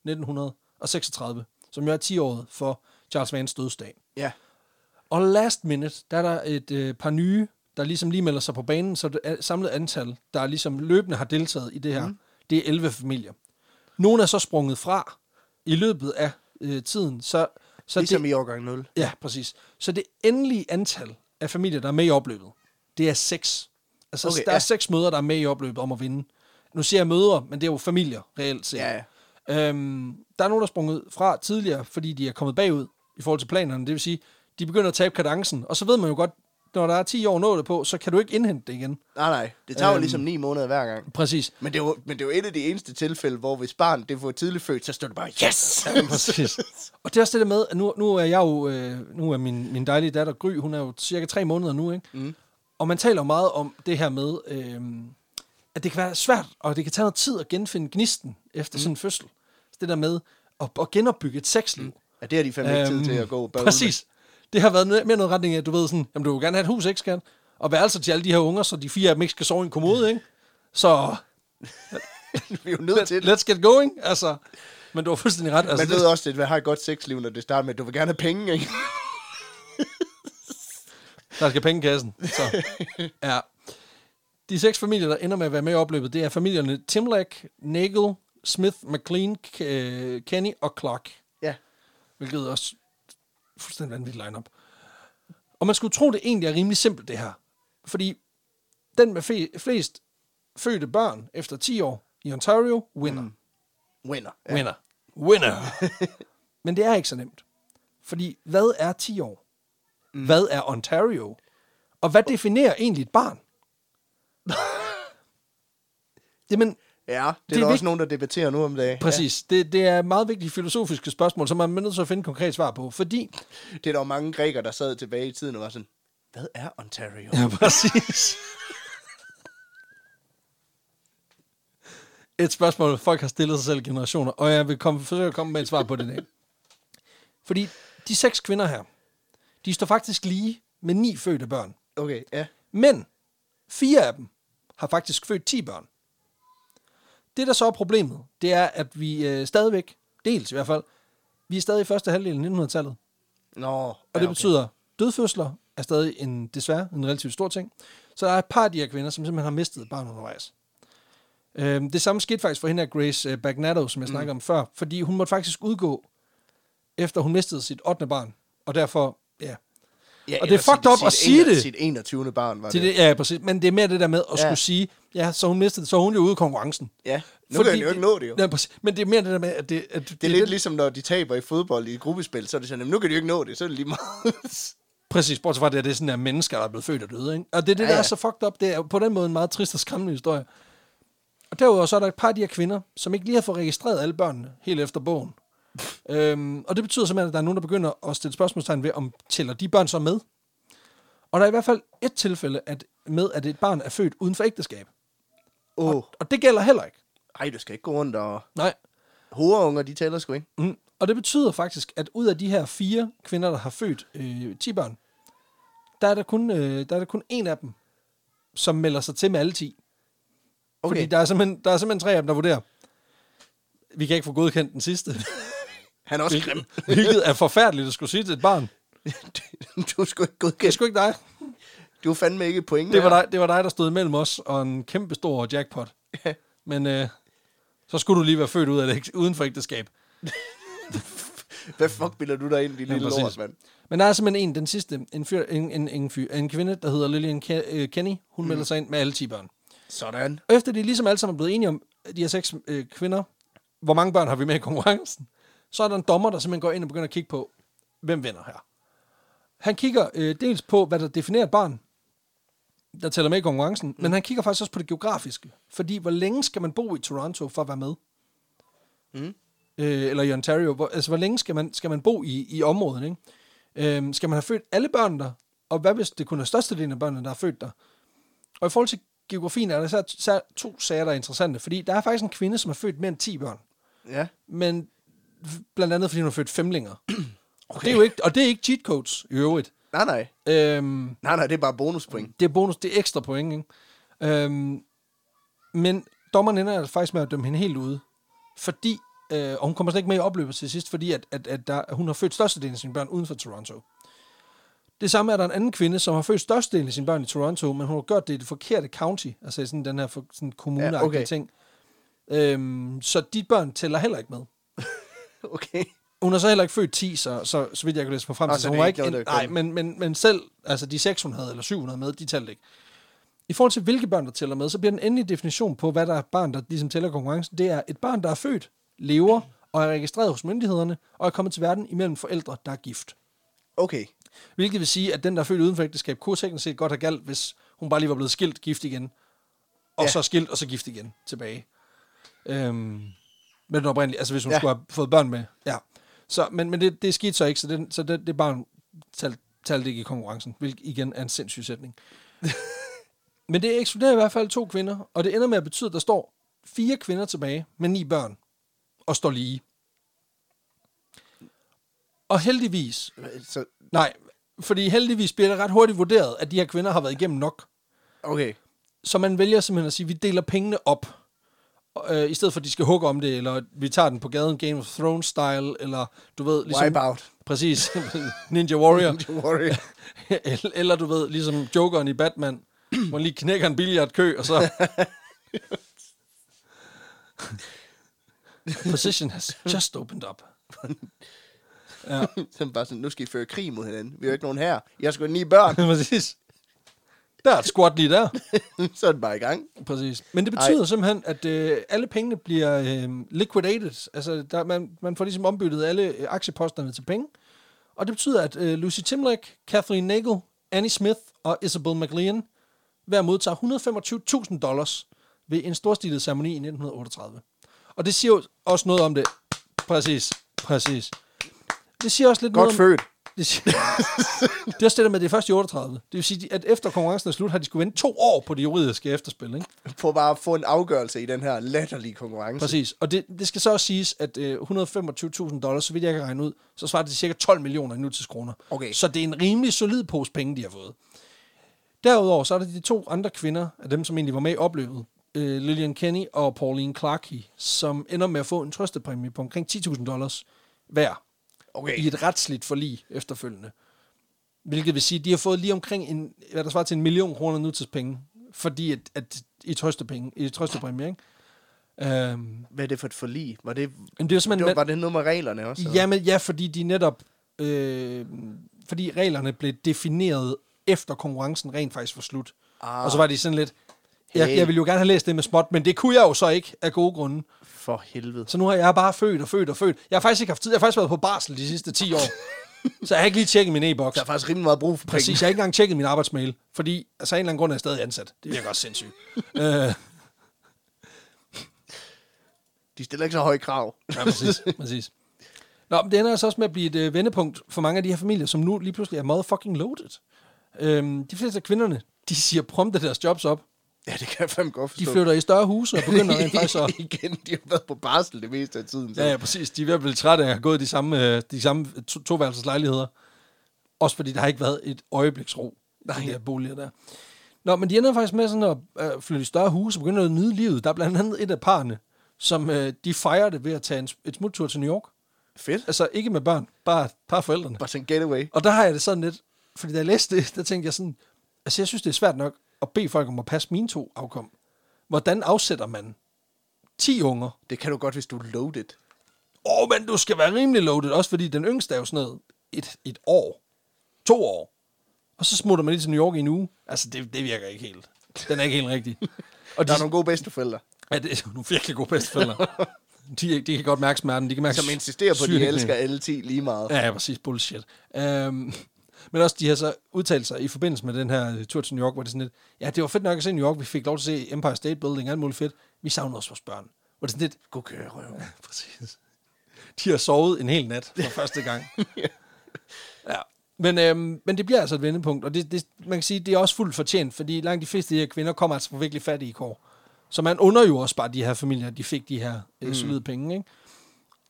1936, som jo er 10 år for Charles Vans dødsdag. ja. Og last minute, der er der et øh, par nye, der ligesom lige melder sig på banen, så det er samlet antal, der ligesom løbende har deltaget i det her, mm. det er 11 familier. Nogle er så sprunget fra i løbet af øh, tiden, så, så Ligesom det, i årgang 0. ja, præcis. Så det endelige antal af familier, der er med i opløbet, det er seks. Altså, okay, der er ja. seks møder, der er med i opløbet om at vinde. Nu siger jeg møder, men det er jo familier, reelt set. Ja, ja. Øhm, der er nogen, der er sprunget fra tidligere, fordi de er kommet bagud i forhold til planerne. Det vil sige, de begynder at tabe kadencen, og så ved man jo godt, når der er 10 år nået på, så kan du ikke indhente det igen. Nej, nej. Det tager jo Øhm. ligesom 9 måneder hver gang. Præcis. Men det, er jo, men det er jo et af de eneste tilfælde, hvor hvis barn det får tidligt født, så står det bare, yes! Præcis. Og det er også det der med, at nu, nu er jeg jo, øh, nu er min, min dejlige datter Gry, hun er jo cirka tre måneder nu, ikke? Mm. Og man taler jo meget om det her med, øh, at det kan være svært, og det kan tage noget tid at genfinde gnisten efter mm. sådan en fødsel. Så det der med at, at genopbygge et sexliv. Ja, det har de fandme ikke tid til Øhm, at gå bagud Præcis. Det har været mere noget retning af, du ved sådan, jamen du vil gerne have et hus, ikke skat? Og værelser til alle de her unger, så de fire af dem ikke skal sove i en kommode, ikke? Så. Vi er jo nødt til det. let's get going, altså. Men du har fuldstændig ret. Altså, Man ved også, at man har et godt sexliv, når det starter med, at du vil gerne have penge, ikke? Der skal penge i kassen. Så. Ja. De seks familier, der ender med at være med i opløbet, det er familierne Timlack, Nagel, Smith, McLean, øh, Kenny og Clark. Ja. Hvilket også fuldstændig vanvittigt line-up. Og man skulle tro, det egentlig er rimelig simpelt, det her. Fordi den med fe- flest fødte børn efter 10 år i Ontario, winner. Mm. Winner. Ja. Winner. Winner. Men det er ikke så nemt. Fordi hvad er 10 år? Mm. Hvad er Ontario? Og hvad definerer egentlig et barn? Jamen, Ja, det er, Det er der også vigt- nogen, der debatterer nu om dagen. præcis. Det, det er meget vigtige filosofiske spørgsmål, som man er nødt til at finde et konkret svar på. Fordi... Ja. Det er der jo mange grækere, der sad tilbage i tiden og var sådan, hvad er Ontario? Ja, præcis. et spørgsmål, folk har stillet sig selv generationer, og jeg vil komme, forsøge at komme med et svar på det i dag. Fordi de seks kvinder her, de står faktisk lige med ni fødte børn. Okay, ja. Men fire af dem har faktisk født 10 børn. Det, der så er problemet, det er, at vi øh, stadigvæk, dels i hvert fald, vi er stadig i første halvdel af 1900-tallet. Nå, Og ja, det okay. betyder, dødfødsler er stadig en, desværre en relativt stor ting. Så der er et par af de her kvinder, som simpelthen har mistet et barn undervejs. Øhm, det samme skete faktisk for hende af Grace øh, Bagnatto, som jeg snakkede om før, fordi hun måtte faktisk udgå, efter hun mistede sit 8. barn. Og derfor, ja, Ja, og det er fucked up at sige det. Sit 21. barn var det. det, ja, præcis. Men det er mere det der med at Ja. skulle sige, ja, så hun mistede, så hun jo ude i konkurrencen. Ja, nu kan han jo ikke nå det jo. Ja, præcis. Men det er mere det der med, at det, at Det er lidt ligesom, når de taber i fodbold i et gruppespil, så er det sådan, "Jamen, nu kan de jo ikke nå det, så er det lige meget. Præcis, bortset fra det, at det er sådan, at mennesker, der er blevet født og døde. Ikke? Og det er det, Ja, der er ja. så fucked up. Det er på den måde en meget trist og skræmmende historie. Og derudover så er der et par af de her kvinder, som ikke lige har fået registreret alle børnene helt efter bogen. Øhm, og det betyder simpelthen, at der er nogen, der begynder at stille spørgsmålstegn ved, om tæller de børn så med. Og der er i hvert fald et tilfælde at, med, at et barn er født uden for ægteskab. Oh. Og det gælder heller ikke. ej, du skal ikke gå rundt og... Nej. Hoverunger, de tæller sgu ikke. Mm. Og det betyder faktisk, at ud af de her fire kvinder, der har født øh, 10 børn, der er der, kun, øh, der er der kun en af dem, som melder sig til med alle 10. Okay. Fordi der er, simpelthen, der er simpelthen tre af dem, der vurderer, vi kan ikke få godkendt den sidste. Han er også grim. Hvilket er forfærdeligt at skulle sige til et barn. du er sgu ikke Det er godkendt. sgu ikke dig. Du er fandme ikke et point. Det var dig, det var dig der stod imellem os og en kæmpe stor jackpot. Men øh, så skulle du lige være født ud af det, uden for ægteskab. Hvad fuck bilder du dig ind, din lille præcis. lort, mand? Men der er simpelthen en, den sidste, en, fyr, en, en, en, fyr, en kvinde, der hedder Lillian Ke- øh, Kenny. Hun mm. melder sig ind med alle 10 børn. Sådan. Efter de ligesom alle sammen er blevet enige om, de her seks øh, kvinder, hvor mange børn har vi med i konkurrencen, så er der en dommer, der simpelthen går ind og begynder at kigge på, hvem vinder her. Han kigger øh, dels på, hvad der definerer et barn, der tæller med i konkurrencen, mm. men han kigger faktisk også på det geografiske. Fordi hvor længe skal man bo i Toronto for at være med? Mm. Øh, eller i Ontario. Hvor, altså, hvor længe skal man, skal man bo i, i området? Ikke? Øh, skal man have født alle børn der? Og hvad hvis det kun er størstedelen af børnene, der er født der? Og i forhold til geografien er der så, så to sager, der er interessante. Fordi der er faktisk en kvinde, som har født mere end 10 børn. Ja. Men blandt andet, fordi hun har født femlinger. Okay. Og, det er jo ikke, og det er ikke cheat codes i øvrigt. Nej, nej. Øhm, Nej, nej, det er bare bonuspoint. det er bonus, det er ekstra point, ikke? Øhm, men dommeren ender faktisk med at dømme hende helt ude. Fordi, øh, og hun kommer slet ikke med i opløbet til sidst, fordi at, at, at der, hun har født størstedelen af sine børn uden for Toronto. Det samme er der en anden kvinde, som har født størstedelen af sine børn i Toronto, men hun har gjort det i det forkerte county, altså sådan den her for- sådan kommune Ja, okay. ting. Øhm, så de børn tæller heller ikke med. Okay. Hun har så heller ikke født 10, så, så, så vidt jeg kan læse på frem til. så Så hun er var ikke en, nej, men, men, men selv altså de 600 eller 700 med, de talte ikke. I forhold til hvilke børn, der tæller med, så bliver den endelige definition på, hvad der er barn, der ligesom tæller konkurrencen, det er et barn, der er født, lever og er registreret hos myndighederne, og er kommet til verden imellem forældre, der er gift. Okay. Hvilket vil sige, at den, der er født uden for ægteskab, kunne teknisk set godt have galt, hvis hun bare lige var blevet skilt, gift igen, og Ja. så skilt, og så gift igen tilbage. Øhm, med den oprindelige, altså hvis hun Ja. skulle have fået børn med. Ja. Så, men men det, det skete så ikke, så det, så det, det barn talte talt ikke i konkurrencen, hvilket igen er en sindssyg sætning. men det ekskluderer i hvert fald to kvinder, og det ender med at betyde, at der står fire kvinder tilbage med ni børn, og står lige. Og heldigvis, Så, Nej, fordi heldigvis bliver det ret hurtigt vurderet, at de her kvinder har været igennem nok. okay. Så man vælger simpelthen at sige, at vi deler pengene op. Øh, I stedet for, at de skal hugge om det, eller vi tager den på gaden Game of Thrones-style, eller du ved, ligesom... Wipeout. Præcis. Ninja Warrior. Ninja Warrior. eller, eller du ved, ligesom Jokeren i Batman, hvor han lige knækker en billiardkø, og så... Position has just opened up. Ja. Så bare sådan, nu skal I føre krig mod hinanden. Vi er jo ikke nogen her. Jeg skal ni børn. Præcis. Der er et squat lige der. så er det bare i gang. Præcis. Men det betyder Ej. simpelthen, at øh, alle pengene bliver øh, liquidated. Altså, der, man, man får ligesom ombyttet alle øh, aktieposterne til penge. Og det betyder, at øh, Lucy Timlek, Kathleen Nagel, Annie Smith og Isabel McLean hver modtager 125.000 dollars ved en storstilet ceremoni i 1938. Og det siger jo også noget om det. Præcis. Præcis. Det siger også lidt Godt noget om... født. Det, det er også det der med, at det er først i 38. Det vil sige, at efter konkurrencen er slut, har de skulle vente to år på det juridiske efterspil. Ikke? For bare at få en afgørelse i den her latterlige konkurrence. Præcis. Og det, det skal så også siges, at øh, 125.000 dollars, så vidt jeg kan regne ud, så svarer det til cirka 12 millioner i nutidskroner. Okay. Så det er en rimelig solid pose penge, de har fået. Derudover så er der de to andre kvinder, af dem som egentlig var med i opløbet, øh, Lillian Kenny og Pauline Clarkey, som ender med at få en trøstepræmie på omkring 10.000 dollars hver Okay. i et retsligt forlig efterfølgende. Hvilket vil sige, at de har fået lige omkring en, hvad der svarer til en million kroner nutidspenge, fordi at, at i trøstepenge, i trøstepræmie, ikke? Øhm, Hvad er det for et forlig? Var det, men det er jo det simpelthen... var, var det noget med reglerne også? eller? Jamen ja, fordi de netop... Øh, fordi reglerne blev defineret efter konkurrencen rent faktisk var slut. Ah. Og så var de sådan lidt... Jeg, Hey. jeg ville jo gerne have læst det med småt, men det kunne jeg jo så ikke af gode grunde. For helvede. Så nu har jeg bare født og født og født. Jeg har faktisk ikke haft tid. Jeg har faktisk været på barsel de sidste 10 år. så jeg har ikke lige tjekket min e-boks. Der er faktisk rimelig meget brug for Præcis, penge. jeg har ikke engang tjekket min arbejdsmail, fordi altså, af en eller anden grund er jeg stadig ansat. Det virker også sindssygt. øh, De stiller ikke så høje krav. ja, præcis, præcis. Nå, men det ender altså også med at blive et øh, vendepunkt for mange af de her familier, som nu lige pludselig er motherfucking loaded. Øhm, de fleste af kvinderne, de siger prompte deres jobs op. Ja, det kan jeg fandme godt De forstå. flytter i større huse og begynder rent faktisk at... Igen, de har været på barsel det meste af tiden. Så. Ja, ja, præcis. De er ved at blive trætte af at have gået i de samme, øh, de samme to, toværelses lejligheder. Også fordi der har ikke været et øjebliksro i de her boliger der. Nå, men de ender faktisk med sådan at øh, flytte i større huse og begynder at nyde livet. Der er blandt andet et af parerne, som øh, de fejrer det ved at tage en, et smuttur til New York. Fedt. Altså ikke med børn, bare, bare forældrene. Bare sådan getaway. Og der har jeg det sådan lidt, fordi da jeg læste det, der tænkte jeg sådan, altså jeg synes, det er svært nok at bede folk om at passe mine to afkom. Hvordan afsætter man 10 unger? Det kan du godt, hvis du er loaded. Åh, oh, men du skal være rimelig loaded, også fordi den yngste er jo sådan noget et, et år, to år. Og så smutter man lige til New York i en uge. Altså, det, det virker ikke helt. Den er ikke helt rigtig. Og de, Der er nogle gode bedsteforældre, ja, det er nogle virkelig gode bedsteforældre. de, de kan godt mærke smerten. De kan mærke som insisterer på, at de elsker alle 10 lige meget. Ja, ja, præcis. Bullshit. Um, Men også, de har så udtalt sig i forbindelse med den her øh, tur til New York, hvor det sådan lidt, ja, det var fedt nok at se New York, vi fik lov til at se Empire State Building, alt muligt fedt. Vi savner også vores børn. Hvor det sådan lidt, God køre, røv. Ja, præcis. De har sovet en hel nat for første gang. ja. Men, øhm, men det bliver altså et vendepunkt, og det, det, man kan sige, det er også fuldt fortjent, fordi langt de fleste af de her kvinder kommer altså fra virkelig fattige kår. Så man under jo også bare de her familier, de fik de her øh, solide penge. Ikke?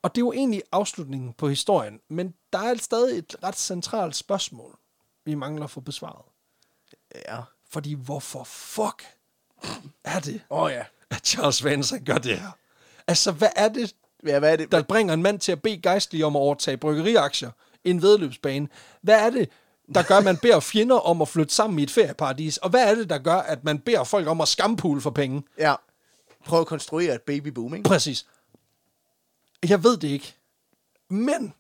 Og det er jo egentlig afslutningen på historien, men der er stadig et ret centralt spørgsmål, vi mangler at få besvaret. Ja. Fordi hvorfor fuck er det, Åh oh, ja. at Charles Vance gør det her? Altså, hvad er det, Ja, hvad er det? der bringer en mand til at bede gejstlige om at overtage bryggeriaktier, en vedløbsbane. Hvad er det, der gør, at man beder fjender om at flytte sammen i et ferieparadis? Og hvad er det, der gør, at man beder folk om at skampule for penge? Ja. Prøv at konstruere et baby boom, ikke? Præcis. Jeg ved det ikke. Men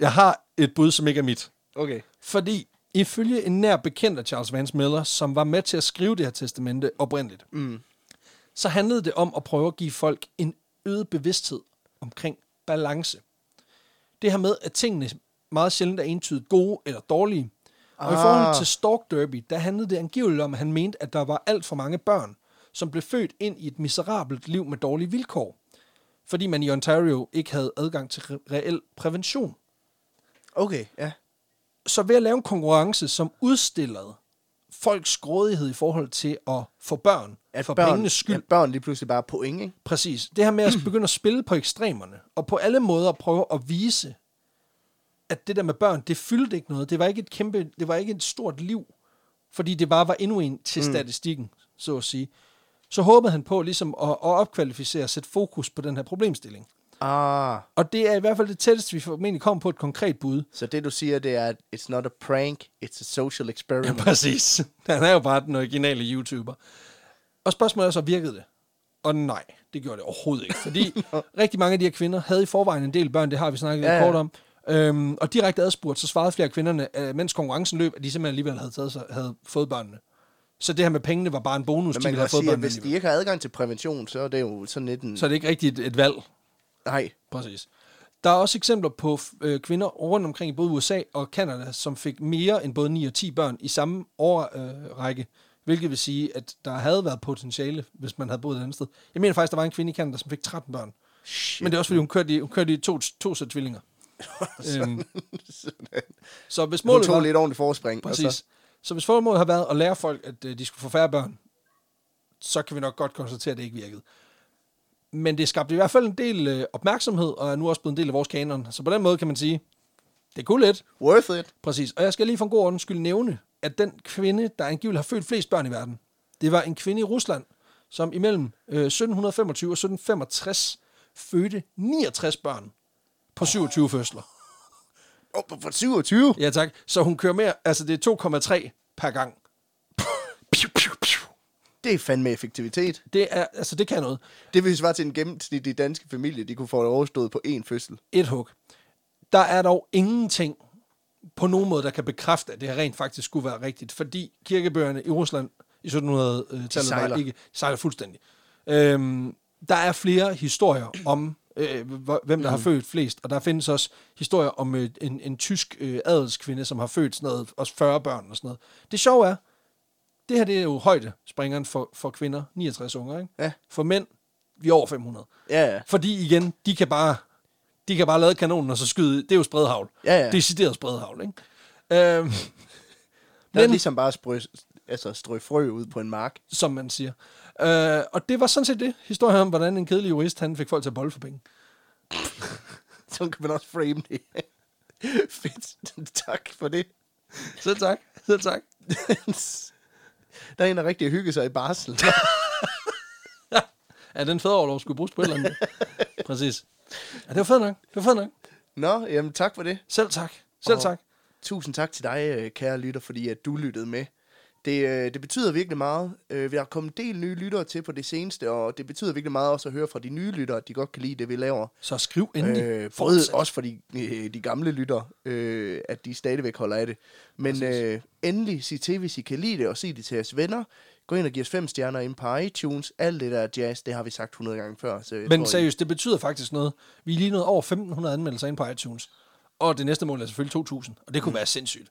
jeg har et bud, som ikke er mit. Okay. Fordi ifølge en nær bekendt af Charles Vance Miller, som var med til at skrive det her testamente oprindeligt, mm. så handlede det om at prøve at give folk en øget bevidsthed omkring balance. Det her med, at tingene meget sjældent er entydigt gode eller dårlige. Og i Ah. forhold til Stork Derby, der handlede det angiveligt om, at han mente, at der var alt for mange børn, som blev født ind i et miserabelt liv med dårlige vilkår. Fordi man i Ontario ikke havde adgang til re- reel prævention. Okay, ja. Så ved at lave en konkurrence, som udstillede folks grådighed i forhold til at få børn, At for børn, pengenes skyld, At børn lige pludselig bare point, ikke? Præcis. Det her med at begynde at spille på ekstremerne, og på alle måder prøve at vise, at det der med børn, det fyldte ikke noget. Det var ikke et kæmpe, det var ikke et stort liv, fordi det bare var endnu en til statistikken, så at sige. Så håbede han på ligesom at, at opkvalificere og sætte fokus på den her problemstilling. Ah, Og det er i hvert fald det tætteste, vi formentlig kommer på et konkret bud. så det du siger, det er, at it's not a prank, it's a social Ja, experiment. præcis. Han er jo bare den originale YouTuber. Og spørgsmålet er så, virkede det? Og nej, det gjorde det overhovedet ikke. Fordi rigtig mange af de her kvinder havde i forvejen en del børn, det har vi snakket lidt Ja, ja. kort om. Øhm, og direkte adspurgt, så svarede flere af kvinderne, øh, mens konkurrencen løb, at de simpelthen alligevel havde, taget sig, havde fået børnene. Så det her med pengene var bare en bonus, Men de man have også fået sige, at hvis de ikke har adgang til prævention, så er det jo sådan lidt en... Så er det ikke rigtigt et, et valg. Nej. Præcis. Der er også eksempler på øh, kvinder rundt omkring i både USA og Kanada, som fik mere end både 9 og 10 børn i samme årrække, øh, hvilket vil sige, at der havde været potentiale, hvis man havde boet et andet sted. Jeg mener faktisk, der var en kvinde i Kanada, som fik 13 børn. Shit. Men det er også, fordi hun kørte i, hun kørte i to, to sæt tvillinger. øhm, så hvis Hun målet tog var... lidt ordentligt forspring. og Præcis. Så, Så hvis formålet har været at lære folk, at øh, de skulle få færre børn, så kan vi nok godt konstatere, at det ikke virkede. Men det skabte i hvert fald en del øh, opmærksomhed, og er nu også blevet en del af vores kanon. Så på den måde kan man sige, det kunne lidt. worth it. Præcis. Og jeg skal lige for en god ordens skyld nævne, at den kvinde, der angiveligt har født flest børn i verden, det var en kvinde i Rusland, som imellem øh, 1725 og 1765 fødte 69 børn på 27 fødsler. Oh, for 27? Ja tak. Så hun kører mere, altså det er 2,3 per gang. Piu, piu, piu. Det er fandme effektivitet. Det er, altså det kan noget. Det vil svare til en gennemsnitlig danske familie, de kunne få det overstået på én fødsel. Et hug. Der er dog ingenting på nogen måde, der kan bekræfte, at det her rent faktisk skulle være rigtigt, fordi kirkebøgerne i Rusland i 1700-tallet var sejler. ikke sejler fuldstændig. Øhm, der er flere historier om, øh, hvem der mm. har født flest, og der findes også historier om øh, en, en tysk øh, adelskvinde, som har født sådan noget, også 40 børn og sådan noget. Det sjove er, det her det er jo højdespringeren for, for kvinder, 69 unger, ikke? Ja. For mænd, vi er over 500. Ja, ja. Fordi igen, de kan bare, de kan bare lade kanonen og så skyde. Det er jo spredhavl. Ja, ja. Decideret spredhavl, ikke? Øhm, Der er Men- ligesom bare strø, altså strø frø ud på en mark. som man siger. Øh, og det var sådan set det. Historien om, hvordan en kedelig jurist, han fik folk til at bolle for penge. Så kan man også frame det. Fedt. tak for det. Selv tak. Selv tak. der er en, der rigtig hygge sig i barsel. Ja, den fædreoverlov skulle bruges på et eller andet. Præcis. Ja, det var fedt nok. Det var fedt nok. Nå, jamen tak for det. Selv tak. Selv Og- tak. Tusind tak til dig, øh, kære lytter, fordi at du lyttede med. Det, øh, det betyder virkelig meget. Øh, Vi har kommet en del nye lyttere til på det seneste, og det betyder virkelig meget også at høre fra de nye lyttere, at de godt kan lide det, vi laver. Så skriv endelig. Øh, både også for de, øh, de gamle lyttere, øh, at de stadigvæk holder af det. Men øh, endelig sig til, hvis I kan lide det, og sig det til jeres venner. Gå ind og giv os fem stjerner ind på iTunes. Alt det der jazz, det har vi sagt 100 gange før. Så Men tror, I- seriøst, det betyder faktisk noget. Vi er lige nået over 1500 anmeldelser ind på iTunes. Og det næste mål er selvfølgelig 2.000, og det kunne mm. være sindssygt.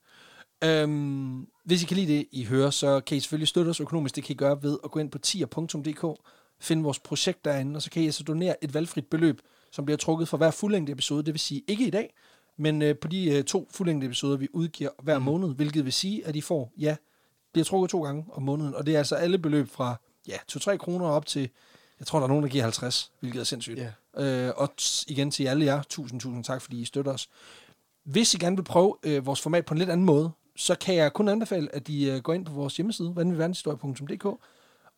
Øhm, hvis I kan lide det, I hører, så kan I selvfølgelig støtte os økonomisk. Det kan I gøre ved at gå ind på tier.dk, finde vores projekt derinde, og så kan I altså donere et valgfrit beløb, som bliver trukket for hver fuldlængde episode. Det vil sige ikke i dag, men øh, på de øh, to fuldlængde episoder, vi udgiver hver mm. måned, hvilket vil sige, at I får, ja, bliver trukket to gange om måneden. Og det er altså alle beløb fra ja, 2-3 kroner op til, jeg tror, der er nogen, der giver 50, hvilket er sindssygt. Yeah. Øh, og igen til alle jer, tusind, tusind tak, fordi I støtter os. Hvis I gerne vil prøve øh, vores format på en lidt anden måde, så kan jeg kun anbefale, at I øh, går ind på vores hjemmeside, vanvittigverdenshistorie.dk,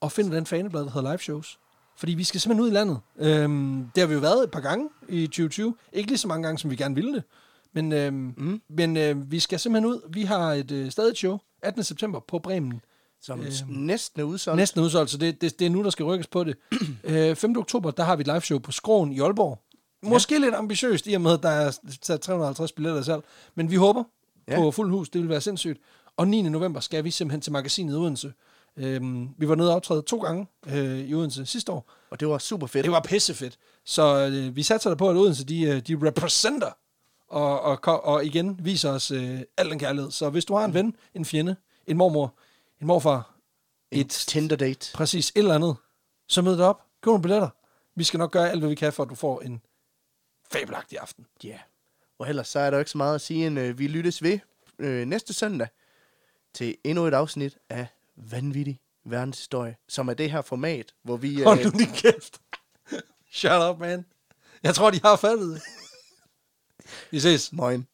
og finder den faneblad, der hedder Live Shows. Fordi vi skal simpelthen ud i landet. Øhm, det har vi jo været et par gange i 2020. Ikke lige så mange gange, som vi gerne ville det. Men, øhm, mm. men øh, vi skal simpelthen ud. Vi har et øh, stadig show 18. september på Bremen. Som øhm, næsten er udsolgt. Næsten er udsolgt, så det, det, det er nu, der skal rykkes på det. øh, 5. oktober, der har vi et live show på Skroen i Aalborg. Måske ja. lidt ambitiøst, i og med, at der er sat 350 billetter selv. Men vi håber ja. på fuld hus. Det vil være sindssygt. Og 9. november skal vi simpelthen til magasinet Odense. Øhm, vi var nede og optræde to gange øh, i Odense sidste år. Og det var super fedt. Det var pissefedt. Så øh, vi satser der på, at Odense de, øh, de representer og, og, og igen viser os øh, al den kærlighed. Så hvis du har en ven, en fjende, en mormor, en morfar, et, et Tinder date. Præcis, et eller andet, så mød dig op. Køb nogle billetter. Vi skal nok gøre alt, hvad vi kan, for at du får en fabelagtig aften. Ja. Yeah. Og ellers så er der jo ikke så meget at sige, end øh, vi lyttes ved øh, næste søndag til endnu et afsnit af Vanvittig Verdenshistorie, som er det her format, hvor vi... Øh, Hold nu din kæft. Shut up, man. Jeg tror, de har fattet det. Vi ses. Moin.